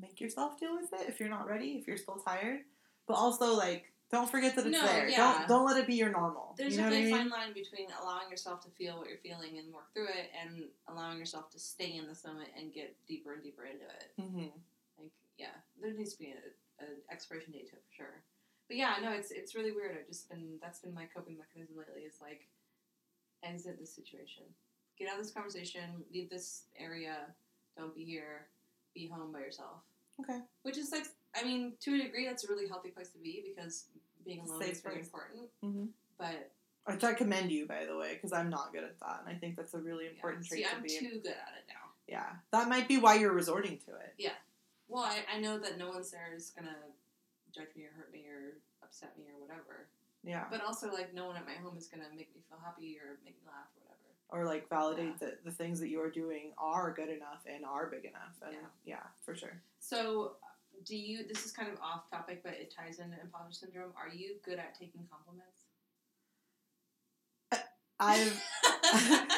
make yourself deal with it if you're not ready, if you're still tired. But also like don't forget that it's No, there. yeah. Don't don't let it be your normal. There's you know I a mean? fine line between allowing yourself to feel what you're feeling and work through it, and allowing yourself to stay in this moment and get deeper and deeper into it. hmm Like, yeah, there needs to be a, an expiration date to it for sure. But yeah, no, it's it's really weird. I've just been that's been my coping mechanism lately. Is like exit this situation, get out of this conversation, leave this area, don't be here, be home by yourself. Okay. Which is like, I mean, to a degree, that's a really healthy place to be because being alone Safe is very place. important. hmm But Which I commend you, by the way, because I'm not good at that, and I think that's a really yeah, important see, trait I'm to be. too good at it now. Yeah, that might be why you're resorting to it. Yeah. Well, I, I know that no one's there is gonna judge me or hurt me or upset me or whatever. Yeah, But also, like, no one at my home is gonna make me feel happy or make me laugh or whatever. or like validate that the things that you're doing are good enough and are big enough, and Yeah. yeah, for sure. So, do you? This is kind of off topic, but it ties into imposter syndrome. Are you good at taking compliments? I've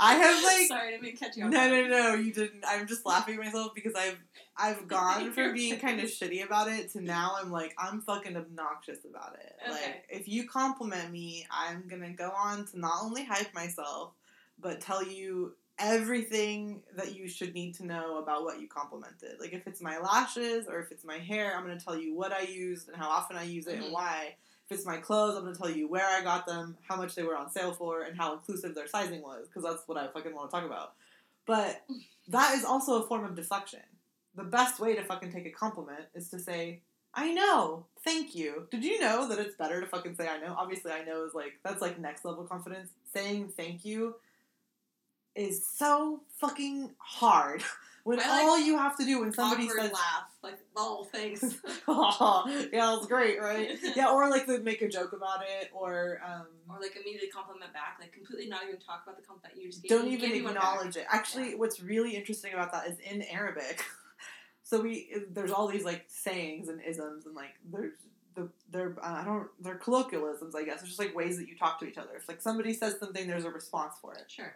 I have, like- Sorry, I didn't mean to catch you no, no, no, you didn't. I'm just laughing at myself because I've I've gone from being kind of shitty about it to now I'm like I'm fucking obnoxious about it. Okay. Like if you compliment me, I'm gonna go on to not only hype myself, but tell you everything that you should need to know about what you complimented. Like if it's my lashes or if it's my hair, I'm gonna tell you what I used and how often I use it Mhm. and why. If it's my clothes, I'm gonna tell you where I got them, how much they were on sale for, and how inclusive their sizing was, because that's what I fucking want to talk about. But that is also a form of deflection. The best way to fucking take a compliment is to say, I know, thank you. Did you know that it's better to fucking say I know? Obviously, I know is like, that's like next level confidence. Saying thank you is so fucking hard. When like all you have to do when somebody says, laugh, like the whole yeah, it's great, right? Yeah, or like they make a joke about it, or um, or like immediately compliment back, like completely not even talk about the compliment. You just gave, don't even gave one back. acknowledge it. Actually, what's really interesting about that is in Arabic. So we there's all these like sayings and isms and like there's the they're uh, I don't they're colloquialisms I guess. It's just like ways that you talk to each other. It's like somebody says something, there's a response for it. Sure.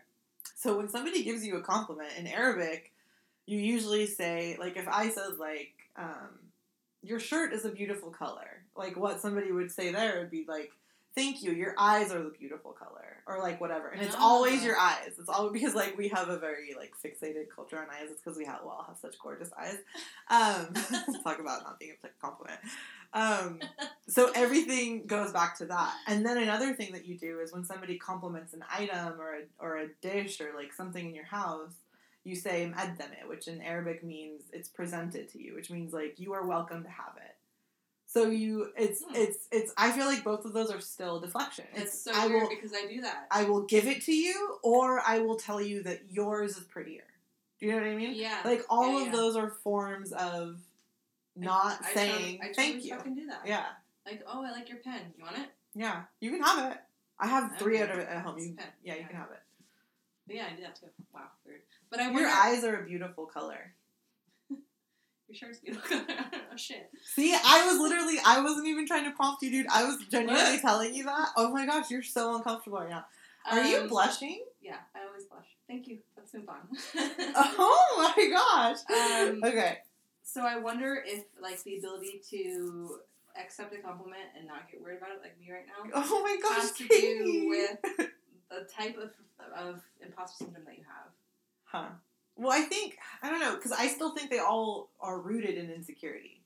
So when somebody gives you a compliment in Arabic, you usually say like if I said like um, your shirt is a beautiful color, like what somebody would say there would be like thank you your eyes are the beautiful color or like whatever. And it's Ah. always your eyes. It's always because like we have a very like fixated culture on eyes. It's because we have we all have such gorgeous eyes. Um talk about not being a compliment. Um so everything goes back to that. And then another thing that you do is when somebody compliments an item or a, or a dish or like something in your house you say "mqaddame," which in Arabic means it's presented to you, which means like you are welcome to have it. So you, it's Hmm. it's it's. I feel like both of those are still deflection. It's so I weird will because I do that. I will give it to you, or I will tell you that yours is prettier. Do you know what I mean? yeah. Like all Yeah, of yeah. those are forms of not I saying totally, I totally thank you. can do that. Yeah, Like, oh, I like your pen. You want it? yeah. You can have it. I have three Okay. out of it at home. It's You, pen. yeah, you Yeah. can have it. But yeah, I do that too. Wow, weird. But I wonder. Your eyes are a beautiful color. Your shirt's beautiful. oh shit. See, I was literally, I wasn't even trying to prompt you, dude. I was genuinely telling you that. Oh my gosh, you're so uncomfortable right now. Are you Um, blushing? Yeah, I always blush. Thank you. Let's move on. Oh my gosh. Um, okay. so I wonder if like the ability to accept a compliment and not get worried about it, like me right now, Oh my gosh, has to Katie. do with the type of of imposter syndrome that you have. Huh. Well, I think I don't know because I still think they all are rooted in insecurity,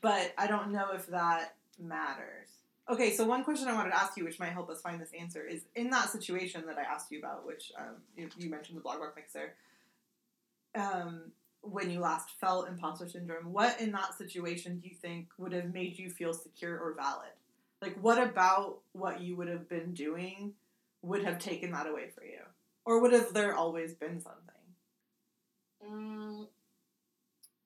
but I don't know if that matters. Okay, so one question I wanted to ask you, which might help us find this answer, is in that situation that I asked you about, which um, you, you mentioned the Blog Block mixer. Um, when you last felt imposter syndrome, what in that situation do you think would have made you feel secure or valid? Like, what about what you would have been doing would have taken that away for you? Or would have there always been something? Mm,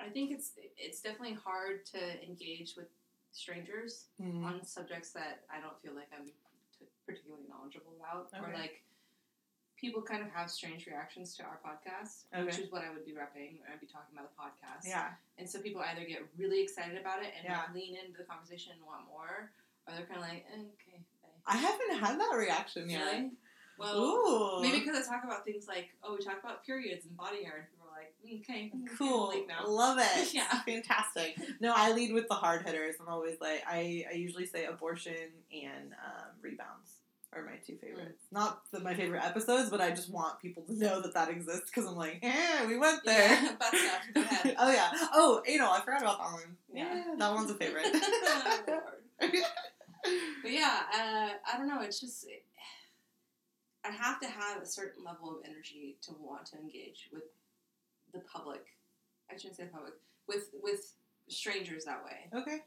I think it's it's definitely hard to engage with strangers Mm. on subjects that I don't feel like I'm t- particularly knowledgeable about, okay. or like people kind of have strange reactions to our podcast, which is what I would be repping. I'd be talking about the podcast, Yeah. and so people either get really excited about it and Yeah. like, lean into the conversation and want more, or they're kind of like, okay, bye. I haven't had that reaction yet. Really? Well, Ooh. maybe because I talk about things like, oh, we talk about periods and body hair, and like, mm, okay, mm, Cool. Love it. Yeah. Fantastic. No, I lead with the hard hitters. I'm always like, I, I usually say abortion and um, rebounds are my two favorites. Not the, my favorite episodes, but I just want people to know that that exists because I'm like, eh, we went there. Yeah, yeah, oh, yeah. Oh, anal. I forgot about that one. Yeah. Yeah, that one's a favorite. Lord. But yeah, uh, I don't know. It's just I have to have a certain level of energy to want to engage with the public. I shouldn't say the public with with strangers that way. okay.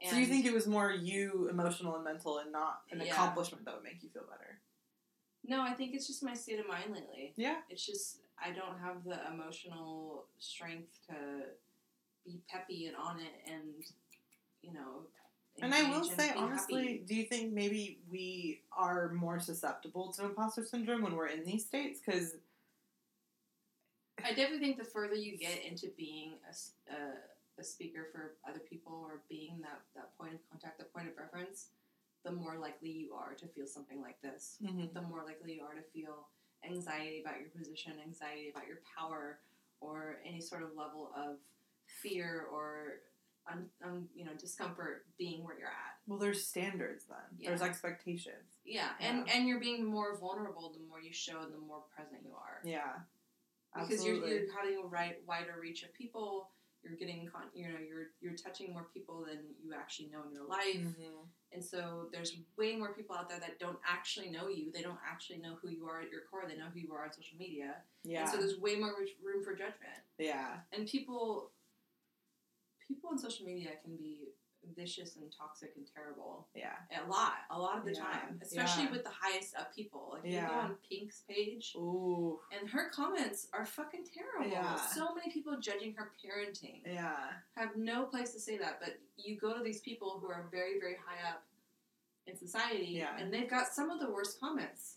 And so you think it was more you, emotional and mental, and not an Yeah. accomplishment that would make you feel better? No, I think it's just my state of mind lately. Yeah. It's just I don't have the emotional strength to be peppy and on it, and you know. And I will engage say, honestly, happy. do you think maybe we are more susceptible to imposter syndrome when we're in these states? Because I definitely think the further you get into being a a speaker for other people or being that, that point of contact, the point of reference, the more likely you are to feel something like this. Mm-hmm. The more likely you are to feel anxiety about your position, anxiety about your power, or any sort of level of fear or un, un, you know discomfort being where you're at. well, there's standards then. Yeah. There's expectations. Yeah, and and you're being more vulnerable the more you show, and the more present you are. Yeah, because you're, you're having a right, wider reach of people. You're getting, con- you know, you're you're touching more people than you actually know in your life, Mhm. and so there's way more people out there that don't actually know you. They don't actually know who you are at your core. They know who you are on social media, Yeah, and so there's way more room for judgment. yeah, And people, people on social media can be vicious and toxic and terrible yeah, a lot, a lot of the Yeah, time, especially yeah. with the highest up people. Like you go on Pink's page. Ooh, And her comments are fucking terrible. Yeah. So many people judging her parenting yeah, have no place to say that, but you go to these people who are very, very high up in society, Yeah. and they've got some of the worst comments.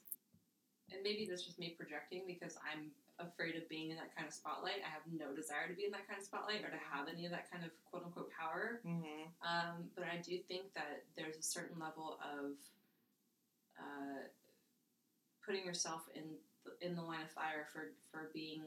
And maybe that's just me projecting because I'm afraid of being in that kind of spotlight. I have no desire to be in that kind of spotlight or to have any of that kind of quote unquote power. hmm Um, but I do think that there's a certain level of uh, putting yourself in the, in the line of fire for, for being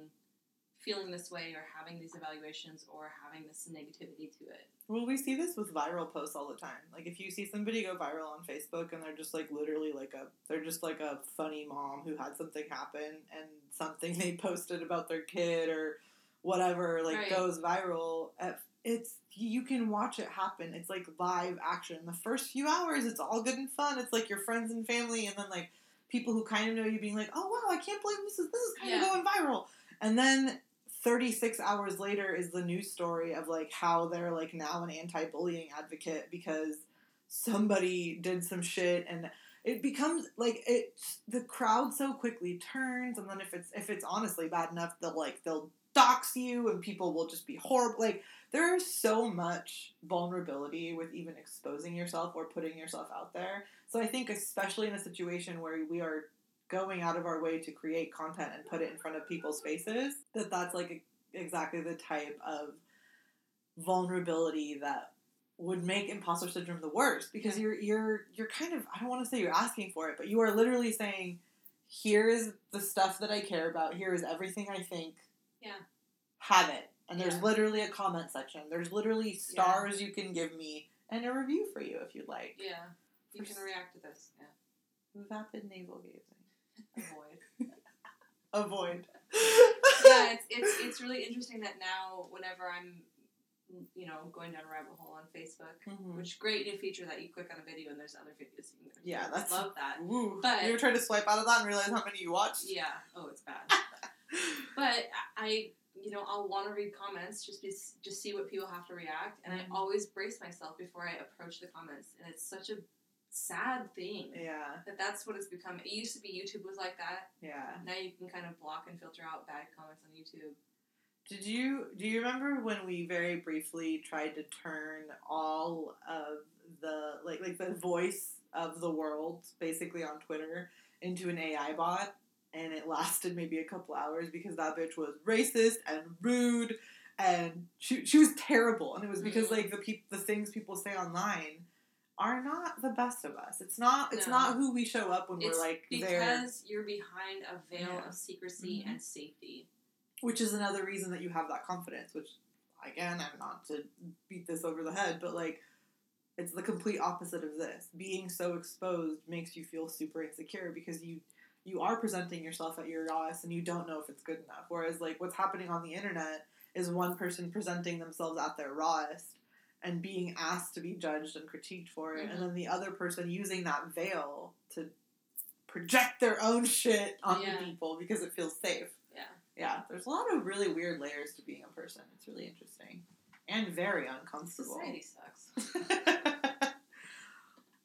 feeling this way or having these evaluations or having this negativity to it. Well, we see this with viral posts all the time. Like if you see somebody go viral on Facebook and they're just like literally like a they're just like a funny mom who had something happen and something they posted about their kid or whatever like Right. goes viral. At, it's you can watch it happen. It's like live action. The first few hours, it's all good and fun. It's like your friends and family, and then like people who kind of know you being like, "Oh wow, I can't believe this is this is kind Yeah. of going viral." And then 36 hours later is the news story of like how they're like now an anti-bullying advocate because somebody did some shit and it becomes like it the crowd so quickly turns and then if it's if it's honestly bad enough they'll like they'll dox you and people will just be horrible like there's so much vulnerability with even exposing yourself or putting yourself out there. So i think especially in a situation where we are going out of our way to create content and put it in front of people's faces that that's like exactly the type of vulnerability that would make imposter syndrome the worst because you're you're you're kind of I don't want to say you're asking for it but you are literally saying here is the stuff that I care about here is everything I think Yeah. have it and there's Yeah. literally a comment section there's literally stars you can give me and a review for you if you'd like Yeah. You For can react to this. Yeah. vapid navel gazing Avoid. avoid yeah, it's, it's it's really interesting that now whenever I'm you know going down a rabbit hole on Facebook, Mhm. which great new feature that you click on a video and there's other videos. You can Yeah, that's- love that. Woo. But- you ever tried to swipe out of that and realize how many you watched? Yeah. Oh, it's bad. but I, you know, I'll want to read comments just be, just see what people have to react, and Mhm. I always brace myself before I approach the comments, and it's such a sad thing Yeah, that that's what it's become. It used to be YouTube was like that. yeah. Now you can kind of block and filter out bad comments on YouTube. Did you do you remember when we very briefly tried to turn all of the like like the voice of the world basically on Twitter into an AI bot and it lasted maybe a couple hours because that bitch was racist and rude and she, she was terrible and it was because Mhm. like the peop, the things people say online are not the best of us. It's not it's No. not who we show up when It's we're like there. because you're behind a veil Yeah. of secrecy Mhm. and safety. which is another reason that you have that confidence which again i'm not to beat this over the head but like it's the complete opposite of this being so exposed makes you feel super insecure because you you are presenting yourself at your rawest and you don't know if it's good enough whereas like what's happening on the internet is one person presenting themselves at their rawest and being asked to be judged and critiqued for it Mhm. and then the other person using that veil to project their own shit onto Yeah. people because it feels safe Yeah. yeah, there's a lot of really weird layers to being a person. It's really interesting and very uncomfortable. Society sucks.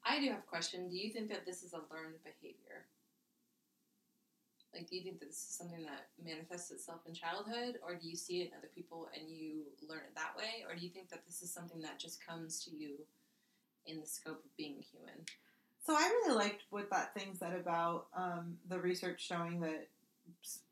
I do have a question. Do you think that this is a learned behavior? Like, do you think that this is something that manifests itself in childhood, or do you see it in other people and you learn it that way, or do you think that this is something that just comes to you in the scope of being human? so I really liked what that thing said about um, the research showing that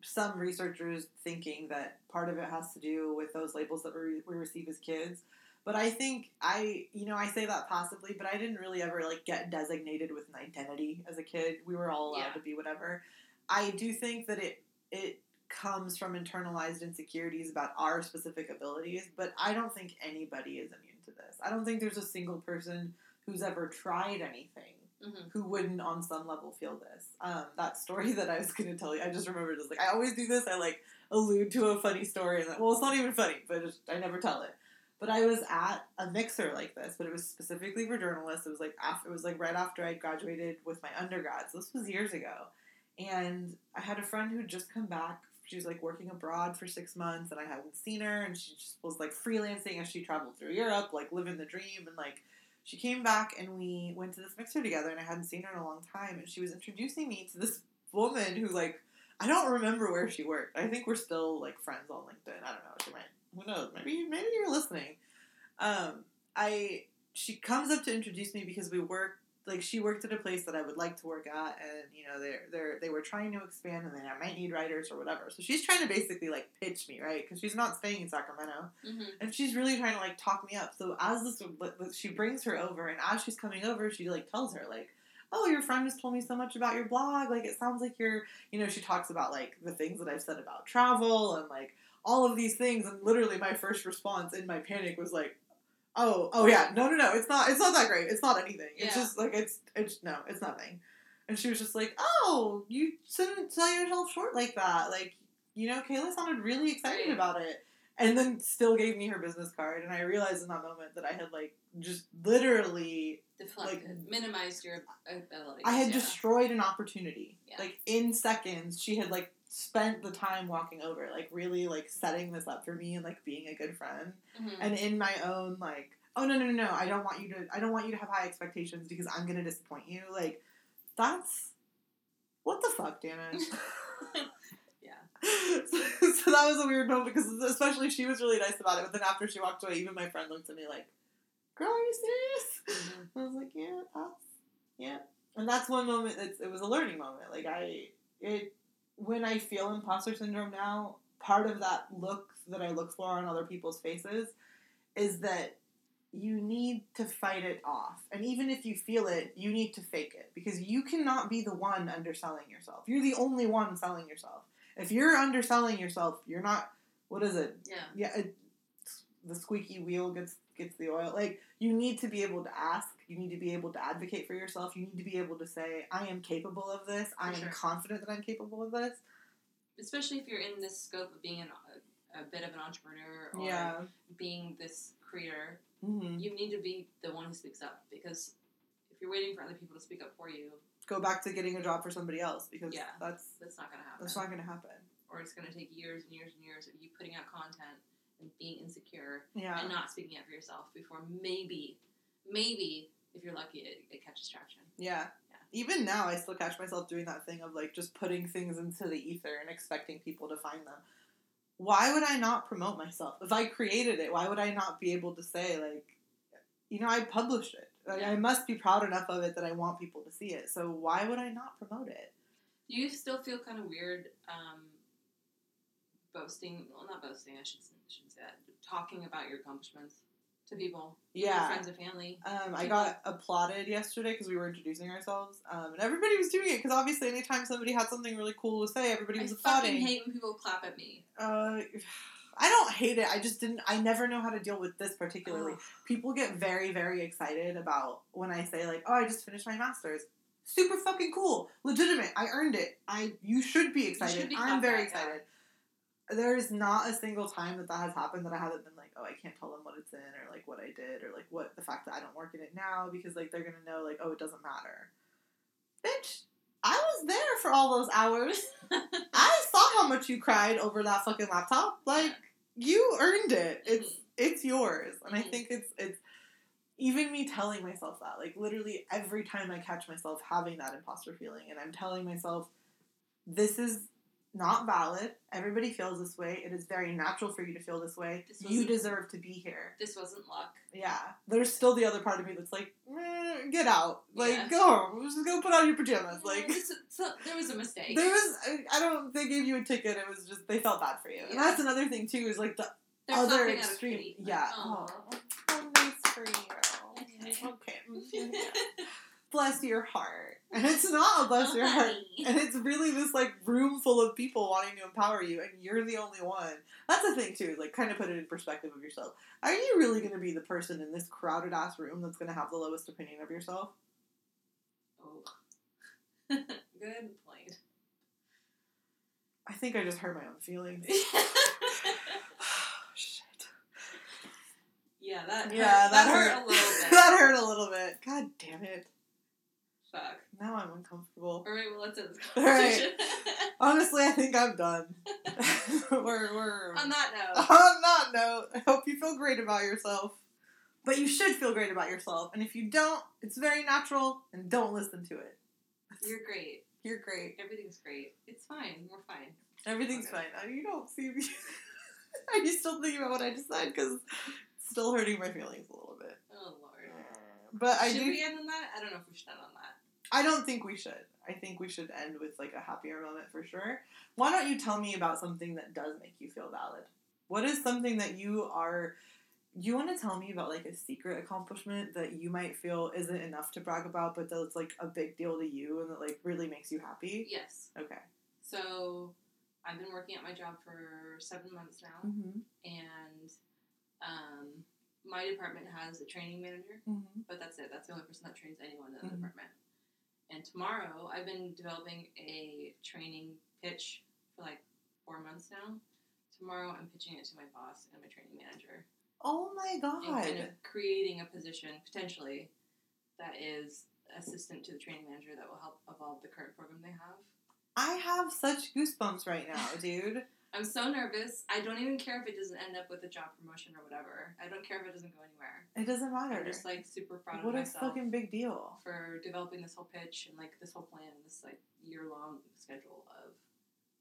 some researchers thinking that part of it has to do with those labels that we, we receive as kids. But I think I, you know, I say that passively, but I didn't really ever like get designated with an identity as a kid. We were all allowed Yeah. to be whatever. I do think that it it comes from internalized insecurities about our specific abilities, but I don't think anybody is immune to this. I don't think there's a single person who's ever tried anything Mm-hmm. who wouldn't on some level feel this. Um, that story that I was going to tell you, I just remembered this. Like I always do this. I like allude to a funny story, and well, it's not even funny, but it's, I never tell it. But I was at a mixer like this, but it was specifically for journalists. It was like after, it was like right after I graduated with my undergrad. So this was years ago, and I had a friend who'd just come back. She was like working abroad for six months, and I hadn't seen her, and she just was like freelancing as she traveled through Europe, like living the dream, and like she came back and we went to this mixer together and I hadn't seen her in a long time and she was introducing me to this woman who like I don't remember where she worked. I think we're still like friends on LinkedIn. I don't know. She might who knows, maybe maybe you're listening. Um I she comes up to introduce me because we worked like she worked at a place that I would like to work at and you know they're they're they were trying to expand and they might need writers or whatever. So she's trying to basically like pitch me, right? Because she's not staying in Sacramento Mm-hmm. and she's really trying to like talk me up. So as this, she brings her over, and as she's coming over, she like tells her like, "Oh, your friend has told me so much about your blog. Like, it sounds like you're, you know." She talks about like the things that I've said about travel and like all of these things. And literally, my first response in my panic was like, "Oh, oh yeah, no, no, no, it's not, it's not that great. It's not anything. It's Yeah. just like it's, it's no, it's nothing." And she was just like, "Oh, you shouldn't sell yourself short like that. Like, you know, Kayla sounded really excited Right. about it." and then still gave me her business card and i realized in that moment that i had like just literally Deflected. Minimized your ability. i had destroyed an opportunity Yeah. like in seconds she had like spent the time walking over, like really like setting this up for me and like being a good friend. Mhm. And in my own like, oh no no no no, I don't want you to I don't want you to have high expectations because I'm gonna disappoint you. Like that's what the fuck, damn it. yeah. so, so that was a weird moment because especially she was really nice about it, but then after she walked away, even my friend looked at me like, "Girl, are you serious?" Mhm. I was like, "Yeah, that's yeah." And that's one moment. It's, it was a learning moment. Like I, it when I feel imposter syndrome now, part of that look that I look for on other people's faces is that you need to fight it off. And even if you feel it, you need to fake it because you cannot be the one underselling yourself. You're the only one selling yourself. If you're underselling yourself, you're not. What is it? Yeah. Yeah, it, the squeaky wheel gets gets the oil. Like you need to be able to ask. You need to be able to advocate for yourself. You need to be able to say, "I am capable of this. I am sure. confident that I'm capable of this." Especially if you're in this scope of being an, a, a bit of an entrepreneur or Yeah. being this creator, hmm you need to be the one who speaks up because if you're waiting for other people to speak up for you, Go back to getting a job for somebody else because Yeah. that's that's not going to happen. that's not going to happen. or it's going to take years and years and years of you putting out content and being insecure Yeah. and not speaking up for yourself before maybe, maybe if you're lucky, it, it catches traction. Yeah. Yeah. Even now, I still catch myself doing that thing of like just putting things into the ether and expecting people to find them. Why would I not promote myself? If I created it, why would I not be able to say, like, you know, I published it? Like, I must be proud enough of it that I want people to see it. So why would I not promote it? Do you still feel kind of weird um, boasting? Well, not boasting. I should shouldn't say that. Talking about your accomplishments to people, Yeah. friends and family. Um, I got applauded yesterday because we were introducing ourselves, um, and everybody was doing it because obviously, anytime somebody had something really cool to say, everybody was fucking applauding. hate when people clap at me. Uh, I don't hate it. I just didn't. I never know how to deal with this particularly. People get very, very excited about when I say like, "Oh, I just finished my master's." Super fucking cool, legitimate. I earned it. I you should be excited. be I'm very excited. There is not a single time that that has happened that I haven't been "Oh, I can't tell them what it's in," or like what I did, or like what the fact that I don't work in it now because like they're gonna know like, "Oh, it doesn't matter." Bitch, I was there for all those hours. I saw how much you cried over that fucking laptop. Like you earned it. It's it's yours. And I Mhm. think it's it's even me telling myself that. Like literally every time I catch myself having that imposter feeling and I'm telling myself this is not valid. Everybody feels this way. It is very natural for you to feel this way. This You deserve to be here. this wasn't luck. Yeah. There's still the other part of me that's like, "Eh, get out. Like, Yeah. go home. Just go put on your pajamas. Like, so, there was a mistake. there was, I, don't, they gave you a ticket. It was just, they felt bad for you. And that's another thing, too, is like the They're other clapping out of extreme. Like, yeah. "Aw." Oh, how nice for you. Okay. Okay. bless your heart. And it's not a bless your heart. And it's really this like room full of people wanting to empower you, and you're the only one. That's the thing too. Like, kind of put it in perspective of yourself. Are you really going to be the person in this crowded ass room that's going to have the lowest opinion of yourself? Oh. Good point. I think I just hurt my own feelings. Yeah, that Yeah, hurt, that that hurt hurt. a little bit. that hurt a little bit. God damn it. Fuck. Now I'm uncomfortable. All right, well, let's end this All right. conversation. Honestly, I think I'm done. we're we're On that note, on that note, I hope you feel great about yourself. But you should feel great about yourself. And if you don't, it's very natural and don't listen to it. you're great. You're great. Everything's great. It's fine. We're fine. Everything's Okay. fine. Uh, You don't see me. Are you still thinking about what I just said? Because it's still hurting my feelings a little bit. Oh lord. But I should do. we end on that? I don't know if we should end on that. I don't think we should. I think we should end with like a happier moment for sure. Why don't you tell me about something that does make you feel valid? What is something that you are you want to tell me about like a secret accomplishment that you might feel isn't enough to brag about but that's like a big deal to you and that like really makes you happy? Yes. Okay. So I've been working at my job for seven months now, Mhm. and um, my department has a training manager, Mhm. but that's it. That's the only person that trains anyone in the Mhm. department. And tomorrow, I've been developing a training pitch for like four months now. Tomorrow, I'm pitching it to my boss and my training manager, Oh my and kind god. of creating a position potentially that is assistant to the training manager that will help evolve the current program they have. I have such goosebumps right now, dude. I'm so nervous. I don't even care if it doesn't end up with a job promotion or whatever. I don't care if it doesn't go anywhere. It doesn't matter. I'm just like super proud what of a fucking big deal. for developing this whole pitch and like this whole plan, this like year long schedule of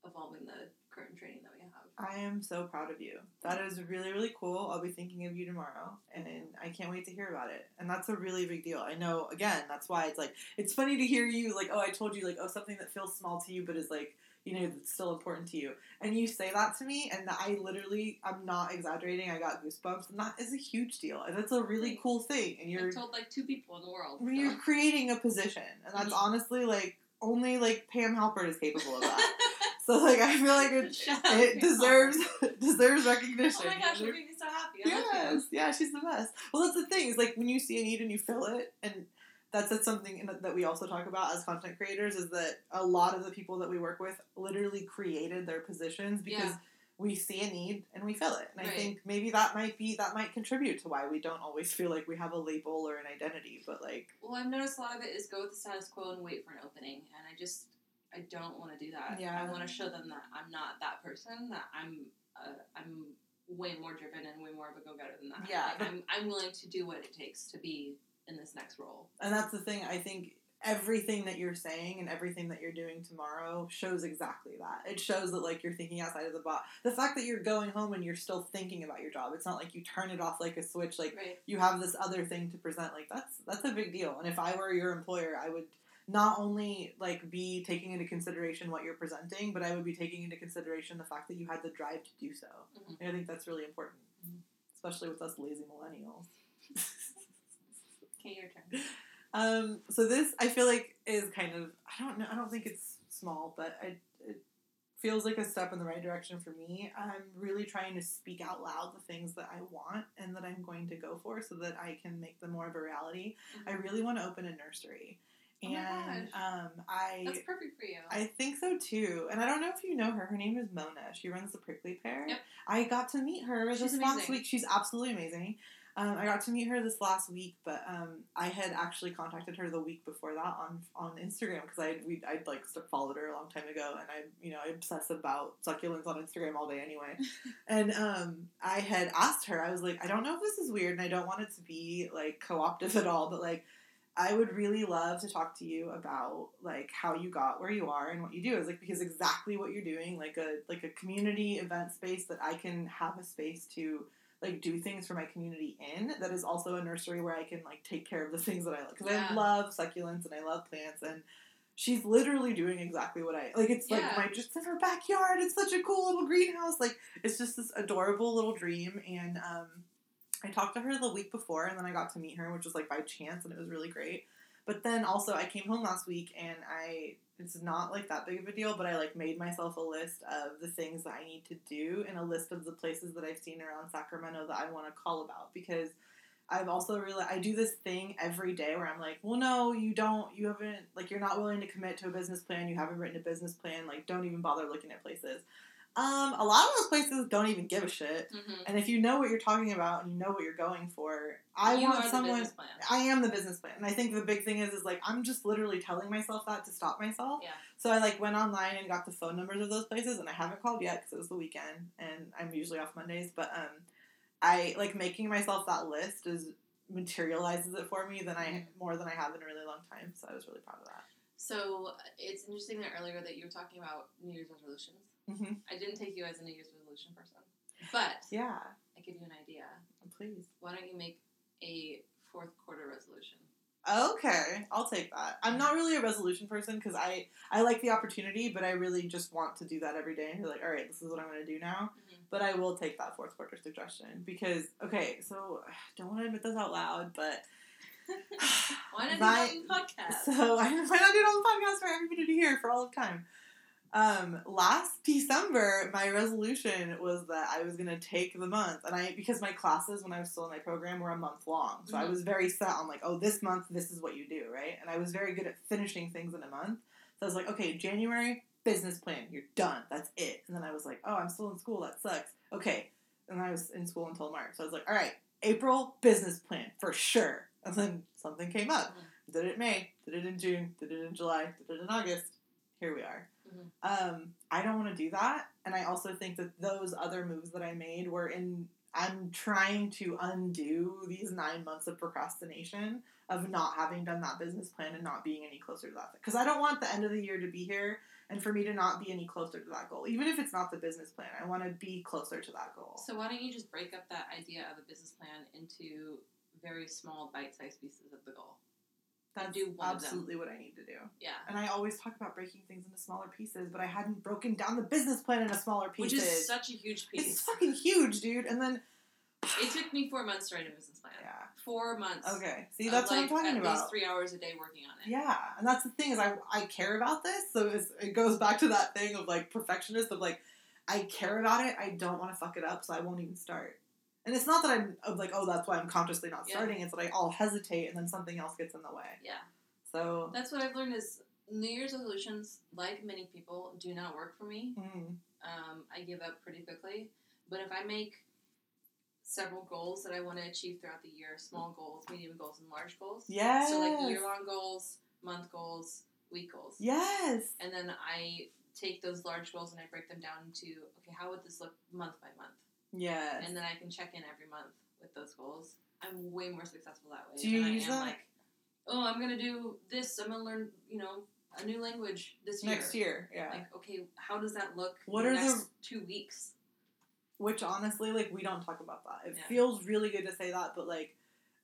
evolving the current training that we have. I am so proud of you. That is really, really cool. I'll be thinking of you tomorrow, and I can't wait to hear about it. And that's a really big deal. I know, again, that's why it's like, it's funny to hear you, like, oh, I told you, like, oh, something that feels small to you, but is like, you know, that's still important to you. And you say that to me, and I literally, I'm not exaggerating, I got goosebumps, and that is a huge deal. And that's a really cool thing. And you're, I told like two people in the world. so. you're creating a position, and that's Mhm. honestly, like, only, like, Pam Halpert is capable of that. so, like, I feel like it, it deserves deserves recognition. Oh my gosh, you're making me so happy. I Yes, yeah, she's the best. Well, that's the thing is like when you see a need and you fill it, and that's, that's something that we also talk about as content creators is that a lot of the people that we work with literally created their positions because Yeah. we see a need and we fill it. And I think maybe that might be that might contribute to why we don't always feel like we have a label or an identity, but like Well, I've noticed a lot of it is go with the status quo and wait for an opening, and I just I don't want to do that. Yeah. I want to show them that I'm not that person. That I'm uh, I'm way more driven and way more of a go getter than that. Yeah, Like, I'm I'm willing to do what it takes to be in this next role. And that's the thing. I think everything that you're saying and everything that you're doing tomorrow shows exactly that. It shows that like you're thinking outside of the box. The fact that you're going home and you're still thinking about your job. It's not like you turn it off like a switch. Like Right. you have this other thing to present. Like that's that's a big deal. And if I were your employer, I would not only like be taking into consideration what you're presenting, but I would be taking into consideration the fact that you had the drive to do so. Mhm. And I think that's really important, Mhm. especially with us lazy millennials. Okay, your turn. Um, so this I feel like is kind of I don't know I don't think it's small, but I, it feels like a step in the right direction for me. I'm really trying to speak out loud the things that I want and that I'm going to go for, so that I can make them more of a reality. I really want to open a nursery, Oh and um, I That's perfect for you. I think so too. And I don't know if you know her. Her name is Mona. She runs the Prickly Pear. Yep. I got to meet her She's this last week. She's absolutely amazing. Um, I got to meet her this last week, but um, I had actually contacted her the week before that on on Instagram because I we I'd like followed her a long time ago, and I you know I obsess about succulents on Instagram all day anyway. and um, I had asked her, I was like, I don't know if this is weird, and I don't want it to be like co-optive at all, but like I would really love to talk to you about like how you got where you are and what you do. Is like because exactly what you're doing, like a like a community event space that I can have a space to like do things for my community in. That is also a nursery where I can like take care of the things that I like because Yeah. I love succulents and I love plants and. She's literally doing exactly what I like. It's like my just in her backyard. It's such a cool little greenhouse. Like it's just this adorable little dream. And um, I talked to her the week before, and then I got to meet her, which was like by chance, and it was really great. But then also, I came home last week, and I it's not like that big of a deal, but I like made myself a list of the things that I need to do, and a list of the places that I've seen around Sacramento that I want to call about because. I've also realized I do this thing every day where I'm like, well, no, you don't, you haven't, like, you're not willing to commit to a business plan. You haven't written a business plan. Like, don't even bother looking at places. Um, a lot of those places don't even give a shit. Mhm. And if you know what you're talking about and you know what you're going for, I you want someone. The plan. I am the business plan, and I think the big thing is is like I'm just literally telling myself that to stop myself. Yeah. So I like went online and got the phone numbers of those places, and I haven't called yet because it was the weekend, and I'm usually off Mondays. But um, I like making myself that list is materializes it for me than I Mhm. more than I have in a really long time. So I was really proud of that. So it's interesting that earlier that you were talking about New Year's resolutions. Hmm I didn't take you as a New Year's resolution person, but Yeah, I give you an idea. please. Why don't you make a fourth quarter resolution? Okay, I'll take that. I'm not really a resolution person because I I like the opportunity, but I really just want to do that every day and be like, all right, this is what I'm going to do now. Mhm. But I will take that fourth quarter suggestion because okay, so don't want to admit this out loud, but Why not My- do in podcast? so I might not do it on the podcast for everybody to hear for all of time. Um, last December, my resolution was that I was gonna take the month, and I because my classes when I was still in my program were a month long, so I Mhm. was very set on like, oh, this month this is what you do, right? And I was very good at finishing things in a month. So I was like, okay, January business plan, you're done, that's it. And then I was like, oh, I'm still in school, that sucks. Okay, and I was in school until March, so I was like, all right, April business plan for sure. And then something came up. Mhm. Did it in May, did it in June, did it in July, did it in August. Here we are. Mhm. Um, I don't want to do that, and I also think that those other moves that I made were in. I'm trying to undo these nine months of procrastination of not having done that business plan and not being any closer to that. Because I don't want the end of the year to be here and for me to not be any closer to that goal. Even if it's not the business plan, I want to be closer to that goal. So why don't you just break up that idea of a business plan into very small, bite-sized pieces of the goal? That's do one absolutely what I need to do. Yeah. And I always talk about breaking things into smaller pieces, but I hadn't broken down the business plan into smaller pieces. Which is such a huge piece. it's fucking huge, dude. And then It took me four months to write a business plan. yeah, Four months. okay. See, that's what I'm talking at about. least three hours a day working on it. Yeah, and that's the thing is I I care about this, so it goes back to that thing of like perfectionist of like I care about it. I don't want to fuck it up, so I won't even start. And it's not that I'm of like oh that's why I'm consciously not Yeah. starting. It's that I all hesitate and then something else gets in the way. Yeah. So That's what I've learned is New Year's resolutions, like many people, do not work for me. mm, Um, I give up pretty quickly. But if I make several goals that I want to achieve throughout the year, small goals, medium goals, and large goals. yes, So like year long goals, month goals, week goals. yes, And then I take those large goals and I break them down into okay, how would this look month by month? Yes. And then I can check in every month with those goals. I'm way more successful that way Do you use I am that? like, oh, I'm gonna do this. I'm gonna learn, you know, a new language this year. Next year, yeah. Like, okay, how does that look? What in are the the- two weeks? Which honestly, like we don't talk about that. It Yeah. feels really good to say that, but like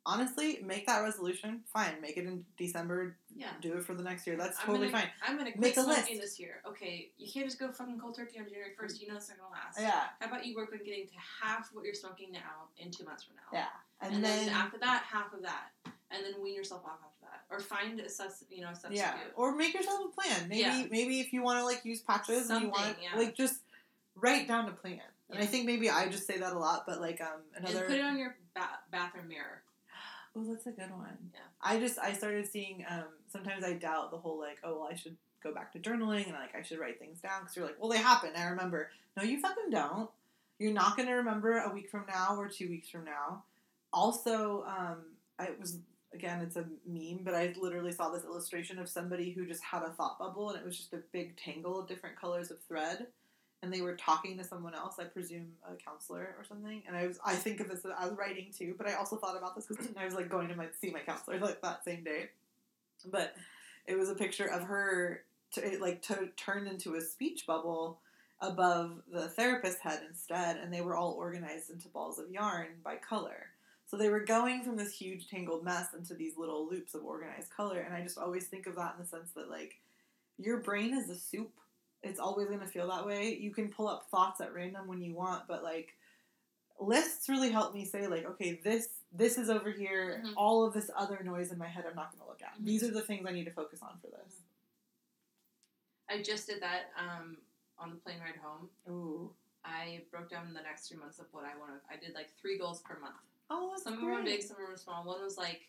honestly, make that resolution. Fine, make it in December. Yeah. Do it for the next year. That's I'm totally gonna, fine. I'm gonna Make a list. this year. Okay, you can't just go fucking cold turkey on January first. You know it's not gonna last. Yeah, How about you work on getting to half what you're smoking now in two months from now? yeah. And, And, then, then, after that, half of that, and then wean yourself off after that, or find a sus, you know, a substitute. yeah, or make yourself a plan. Maybe Yeah. maybe if you want to like use patches and you want Something, yeah. like just write down a plan. And I think maybe I just say that a lot, but like um another And put it on your ba- bathroom mirror. Oh, that's a good one. Yeah. I just I started seeing um sometimes I doubt the whole like oh well I should go back to journaling and like I should write things down because you're like well they happen I remember no you fucking don't you're not gonna remember a week from now or two weeks from now. Also um I was again it's a meme but I literally saw this illustration of somebody who just had a thought bubble and it was just a big tangle of different colors of thread and they were talking to someone else, I presume a counselor or something. And I was, I think of this as writing too, but I also thought about this because I was like going to my see my counselor like that same day. But it was a picture of her, to, it, like to, turned into a speech bubble above the therapist's head instead, and they were all organized into balls of yarn by color. So they were going from this huge tangled mess into these little loops of organized color, and I just always think of that in the sense that like your brain is a soup it's always going to feel that way. You can pull up thoughts at random when you want, but like lists really help me say like, okay, this this is over here. Mhm. All of this other noise in my head, I'm not going to look at. Mhm. These are the things I need to focus on for this. I just did that um, on the plane ride home. Ooh, I broke down the next three months of what I want to. I did like three goals per month. oh, that's Some of them were big, some of them were small. One was like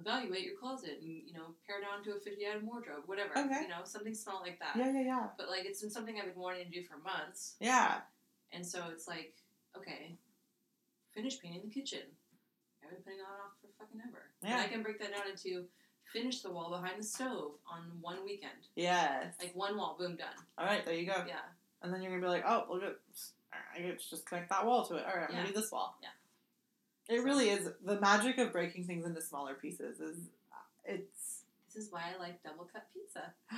evaluate your closet and you know pare down to a fifty item wardrobe, whatever. Okay. You know something small like that. Yeah, yeah, yeah, But like it's been something I've been wanting to do for months, yeah. and so it's like okay, finish painting the kitchen. I've been putting that off for fucking ever. And Yeah. I can break that down into finish the wall behind the stove on one weekend. Yes. Like one wall, boom, done. All right, there you go. Yeah. And then you're gonna be like, oh, look at, I get just connect that wall to it. All right, I'm Yeah. gonna do this wall. Yeah. It really is the magic of breaking things into smaller pieces. Is uh, it's This is why I like double cut pizza.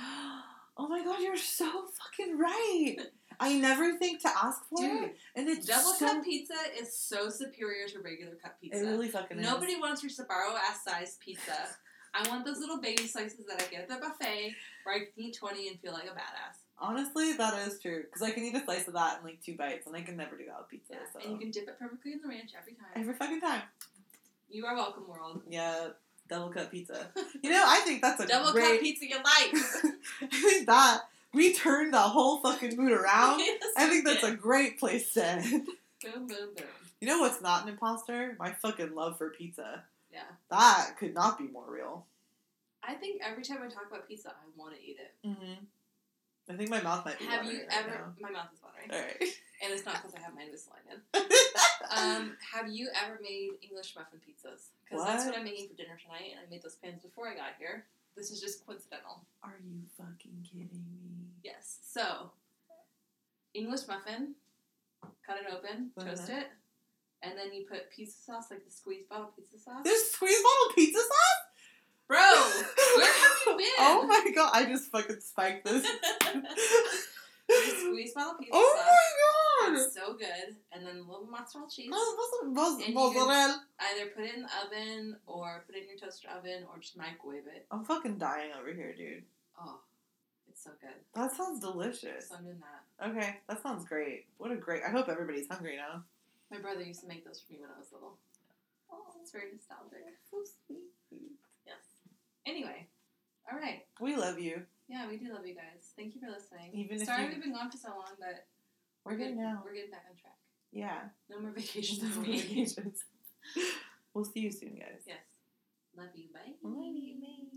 oh my god, you're so fucking right. I never think to ask for Dude, it, and it's Double so, cut pizza is so superior to regular cut pizza. It really fucking is. Nobody wants your Sbarro ass size pizza. I want those little baby slices that I get at the buffet where I can eat 20 and feel like a badass. Honestly, that is true because I can eat a slice of that in like two bites, and I can never do that with pizza. Yeah. So And you can dip it perfectly in the ranch every time. every fucking time, You are welcome, world. yeah, double cut pizza. You know, I think that's a Double great. cut pizza you like. I think that we turned the whole fucking mood around. I think that's a great place to end. Boom, boom, boom. You know what's not an imposter? My fucking love for pizza. Yeah. That could not be more real. I think every time I talk about pizza, I want to eat it. Mm-hmm. I think my mouth might be Have watering you right ever? My mouth is watering. All right. and it's not because I have my Invisalign in. Um, have you ever made English muffin pizzas? Because that's What? what I'm making for dinner tonight, and I made those pans before I got here. This is just coincidental. Are you fucking kidding me? Yes. So, English muffin, cut it open, toast Uh-huh. it, and then you put pizza sauce, like the squeeze bottle pizza sauce. There's squeeze bottle pizza sauce? Bro, Oh, have? Oh my god, I just fucking spiked this. Squeeze bottle pizza oh my god! It's so good. And then a little mozzarella cheese. Oh, mozzarella. Either put it in the oven or put it in your toaster oven or just microwave it. I'm fucking dying over here, dude. Oh, it's so good. That sounds delicious. So I'm doing that. Okay, that sounds great. What a great. I hope everybody's hungry now. My brother used to make those for me when I was little. Oh, it's very nostalgic. So sweet. Yes. Anyway, all right. We love you. Yeah, we do love you guys. Thank you for listening. Even if Sorry you- we've been gone for so long, but We're good good now. We're getting back on track. Yeah. No more vacations No more vacations. we'll see you soon, guys. yes. Love you. Bye. Bye.